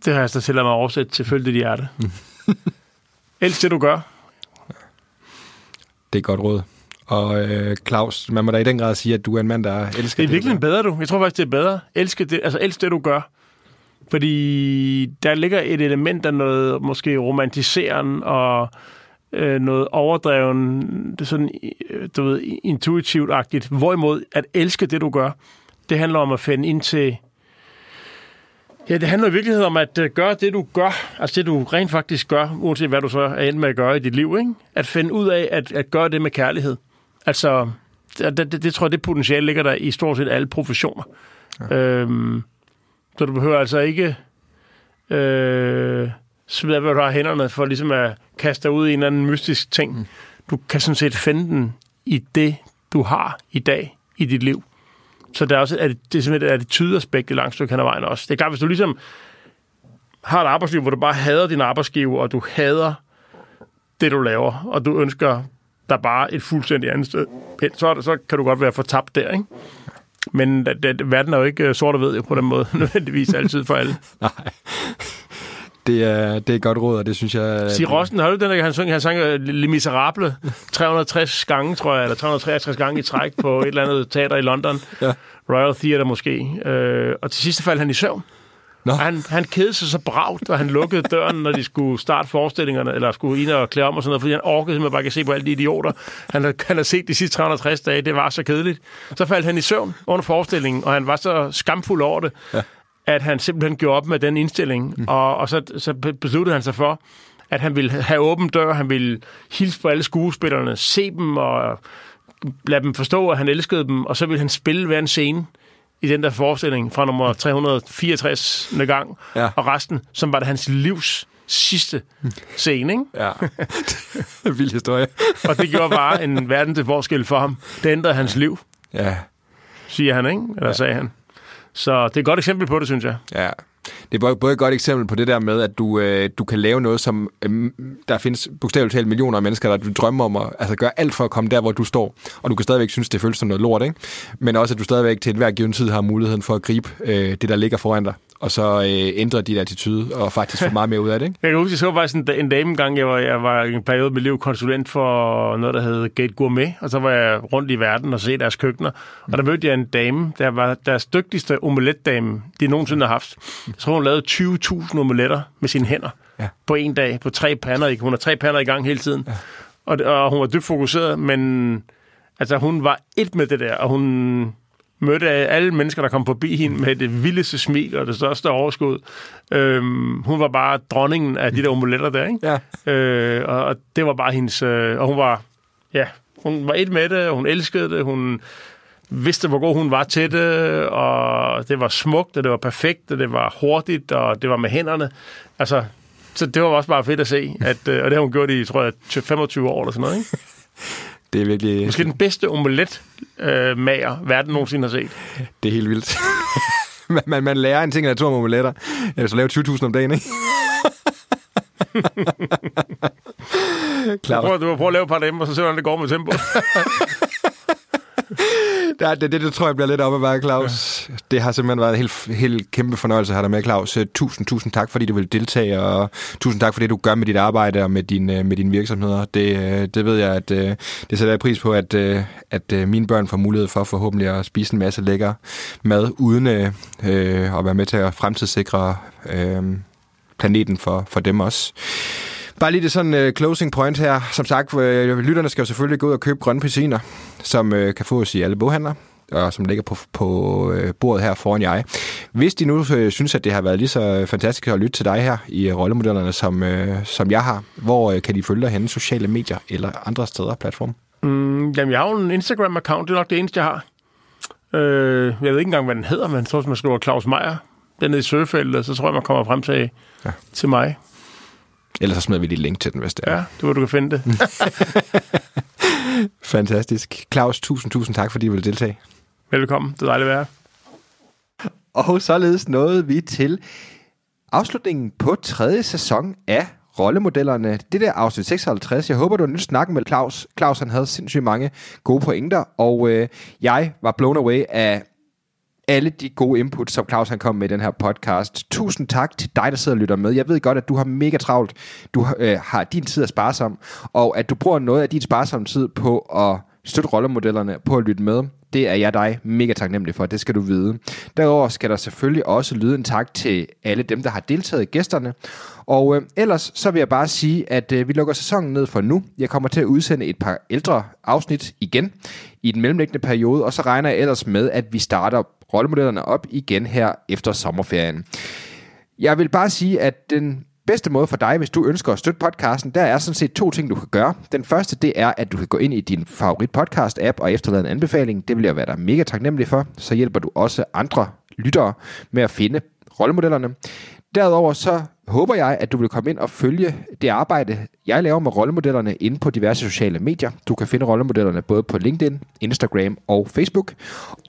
Det har jeg så til at mig oversætte til de er det. Elsk det, du gør. Det er et godt råd. Og øh, Claus, man må da i den grad sige, at du er en mand, der elsker Det er virkelig bedre, du. Jeg tror faktisk, det er bedre. Elske det, altså elsk det, du gør. Fordi der ligger et element af noget måske romantiseren og øh, noget overdreven, det er sådan, øh, du ved, intuitivt-agtigt. Hvorimod at elske det, du gør, det handler om at finde ind til... Ja, det handler i virkeligheden om at øh, gøre det, du gør. Altså det, du rent faktisk gør, uanset hvad du så er endt med at gøre i dit liv. Ikke? At finde ud af at, at gøre det med kærlighed. Altså, det, det, det tror jeg, det potentiale ligger der i stort set alle professioner. Ja. Øhm, så du behøver altså ikke øh, smide, hvad du har hænderne, for ligesom at kaste dig ud i en eller anden mystisk ting. Mm. Du kan sådan set finde den i det, du har i dag i dit liv. Så der er også det, det er simpelthen et attitudeaspekt i langt stykke hen ad vejen også. Det er klart, hvis du ligesom har et arbejdsliv, hvor du bare hader din arbejdsgiver, og du hader det, du laver, og du ønsker der bare et fuldstændig andet sted, hen, så, det- så kan du godt være fortabt der, ikke? Men det, det, verden er jo ikke øh, sort og hvid jo, på den måde, nødvendigvis altid for alle. Nej. Det er, det er et godt råd, og det synes jeg... Sig Rosten, har du den der, han sang, han sang Le Miserable 360 gange, tror jeg, eller 363 gange i træk på et eller andet teater i London. Ja. Royal Theatre måske. Øh, og til sidst faldt han i søvn. Nå. Han, han kedede sig så bragt, og han lukkede døren, når de skulle starte forestillingerne, eller skulle ind og klæde om og sådan noget, fordi han orkede simpelthen bare at se på alle de idioter. Han, har- han har set de sidste 360 dage, det var så kedeligt. Så faldt han i søvn under forestillingen, og han var så skamfuld over det, ja. at han simpelthen gjorde op med den indstilling, mm. og, og så, så besluttede han sig for, at han ville have åben dør, han ville hilse på alle skuespillerne, se dem og lade dem forstå, at han elskede dem, og så ville han spille hver en scene i den der forestilling fra nummer 364. gang, Ja. og resten, som var det hans livs sidste scene, ikke? Ja. Vild historie. Og det gjorde bare en verden til forskel for ham. Det ændrede hans liv, Ja. siger han, ikke? Eller ja. sagde han. Så det er et godt eksempel på det, synes jeg. Ja. Det er både- et godt eksempel på det der med, at du, øh, du kan lave noget, som øh, der findes bogstaveligt talt millioner af mennesker, der du drømmer om at altså, gøre alt for at komme der, hvor du står. Og du kan stadigvæk synes, det føles som noget lort, ikke? Men også, at du stadigvæk til enhver given tid har muligheden for at gribe øh, det, der ligger foran dig. Og så øh, ændre din attitude og faktisk få meget mere ud af det, ikke? Jeg kan huske, jeg så faktisk en, en dame engang, jeg var, jeg var en periode mit liv konsulent for noget, der hed Gate Gourmet, og så var jeg rundt i verden og se deres køkkener, og der mødte jeg en dame, der var deres dygtigste omeletdame, de nogensinde har haft. Jeg tror, hun lavede 20.000 omeletter med sine hænder Ja. på en dag, på tre pander. ikke? Hun har tre pander i gang hele tiden. Ja. Og, og hun var dybt fokuseret, men altså, hun var et med det der, og hun mødte alle mennesker, der kom forbi hende med det vildeste smil og det største overskud. Øhm, hun var bare dronningen af de der omeletter der, ikke? Ja. Øh, og, og det var bare hendes... Øh, og hun var... Ja, hun var et med det, hun elskede det, hun vidste, hvor god hun var til det, og det var smukt, og det var perfekt, og det var hurtigt, og det var med hænderne. Altså, så det var også bare fedt at se, at, øh, og det har hun gjort i, tror jeg, 25 år eller sådan noget, ikke? Det er virkelig... Måske den bedste omelet øh, mager, verden nogensinde har set. Det er helt vildt. man, man, man lærer en ting af natur om omeletter. Ja, så lave 20.000 om dagen, ikke? Du Klart. prøver, du prøver at lave et par af dem, og så ser du, hvordan det går med tempo. Det, det, det, det tror jeg bliver lidt op ad bakke, Claus. Ja. Det har simpelthen været en helt, helt kæmpe fornøjelse at have dig med, Claus. Øh, Tusind, tusind tak, fordi du vil deltage, og tusind tak for det, du gør med dit arbejde og med, din, øh, med dine virksomheder. Det, øh, det ved jeg, at øh, det sætter jeg pris på, at, øh, at øh, mine børn får mulighed for forhåbentlig at spise en masse lækker mad, uden øh, øh, at være med til at fremtidssikre øh, planeten for, for dem også. Bare lige det sådan uh, closing point her. Som sagt, uh, lytterne skal jo selvfølgelig gå ud og købe grønne pisciner, som uh, kan fås i alle boghandler. og som ligger på, på øh, bordet her foran jeg. Hvis de nu øh, synes, at det har været lige så fantastisk at lytte til dig her i rollemodellerne, som, øh, som jeg har, hvor øh, kan de følge dig henne? Sociale medier eller andre steder, platform? Mm, jamen, jeg har jo en Instagram-account. Det er nok det eneste, jeg har. Øh, jeg ved ikke engang, hvad den hedder, men jeg tror, man skriver Claus Meier, den nede i søgefeltet, så tror jeg, man kommer frem til, ja. til mig. Ellers så smider vi lige link til den, hvis det er. Ja, det var, du kan finde det. Fantastisk. Claus, tusind, tusind tak, fordi du ville deltage. Velkommen. Det er dejligt at være Og således nåede vi til afslutningen på tredje sæson af rollemodellerne. Det der afsnit 56. Jeg håber, du har nyt snakken med Claus. Claus han havde sindssygt mange gode pointer, og øh, jeg var blown away af alle de gode input, som Claus han kom med i den her podcast. Tusind tak til dig, der sidder og lytter med. Jeg ved godt, at du har mega travlt. Du øh, har din tid at spare som, og at du bruger noget af din sparsomme tid på at støtte rollemodellerne, på at lytte med. Det er jeg dig mega taknemmelig for, det skal du vide. Derudover skal der selvfølgelig også lyde en tak til alle dem, der har deltaget gæsterne. Og øh, ellers så vil jeg bare sige, at øh, vi lukker sæsonen ned for nu. Jeg kommer til at udsende et par ældre afsnit igen i den mellemliggende periode, og så regner jeg ellers med, at vi starter rollemodellerne op igen her efter sommerferien. Jeg vil bare sige, at den bedste måde for dig, hvis du ønsker at støtte podcasten, der er sådan set to ting, du kan gøre. Den første, det er, at du kan gå ind i din favorit podcast-app og efterlade en anbefaling. Det vil jeg være dig mega taknemmelig for. Så hjælper du også andre lyttere med at finde rollemodellerne. Derudover så håber jeg, at du vil komme ind og følge det arbejde, jeg laver med rollemodellerne inde på diverse sociale medier. Du kan finde rollemodellerne både på LinkedIn, Instagram og Facebook.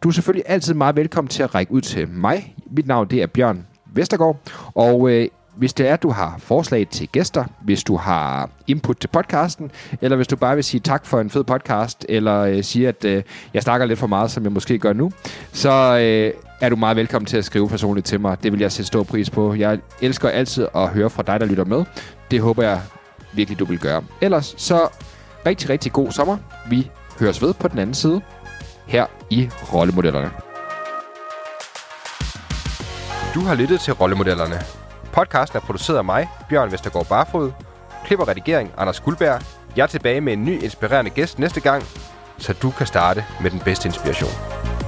Du er selvfølgelig altid meget velkommen til at række ud til mig. Mit navn det er Bjørn Vestergaard, og øh, hvis det er, at du har forslag til gæster, hvis du har input til podcasten, eller hvis du bare vil sige tak for en fed podcast, eller øh, sige, at øh, jeg snakker lidt for meget, som jeg måske gør nu, så øh, er du meget velkommen til at skrive personligt til mig. Det vil jeg sætte stor pris på. Jeg elsker altid at høre fra dig, der lytter med. Det håber jeg virkelig, du vil gøre. Ellers så rigtig, rigtig god sommer. Vi høres ved på den anden side her i Rollemodellerne. Du har lyttet til Rollemodellerne. Podcasten er produceret af mig, Bjørn Vestergaard Barfod. Klip og redigering, Anders Guldberg. Jeg er tilbage med en ny inspirerende gæst næste gang, så du kan starte med den bedste inspiration.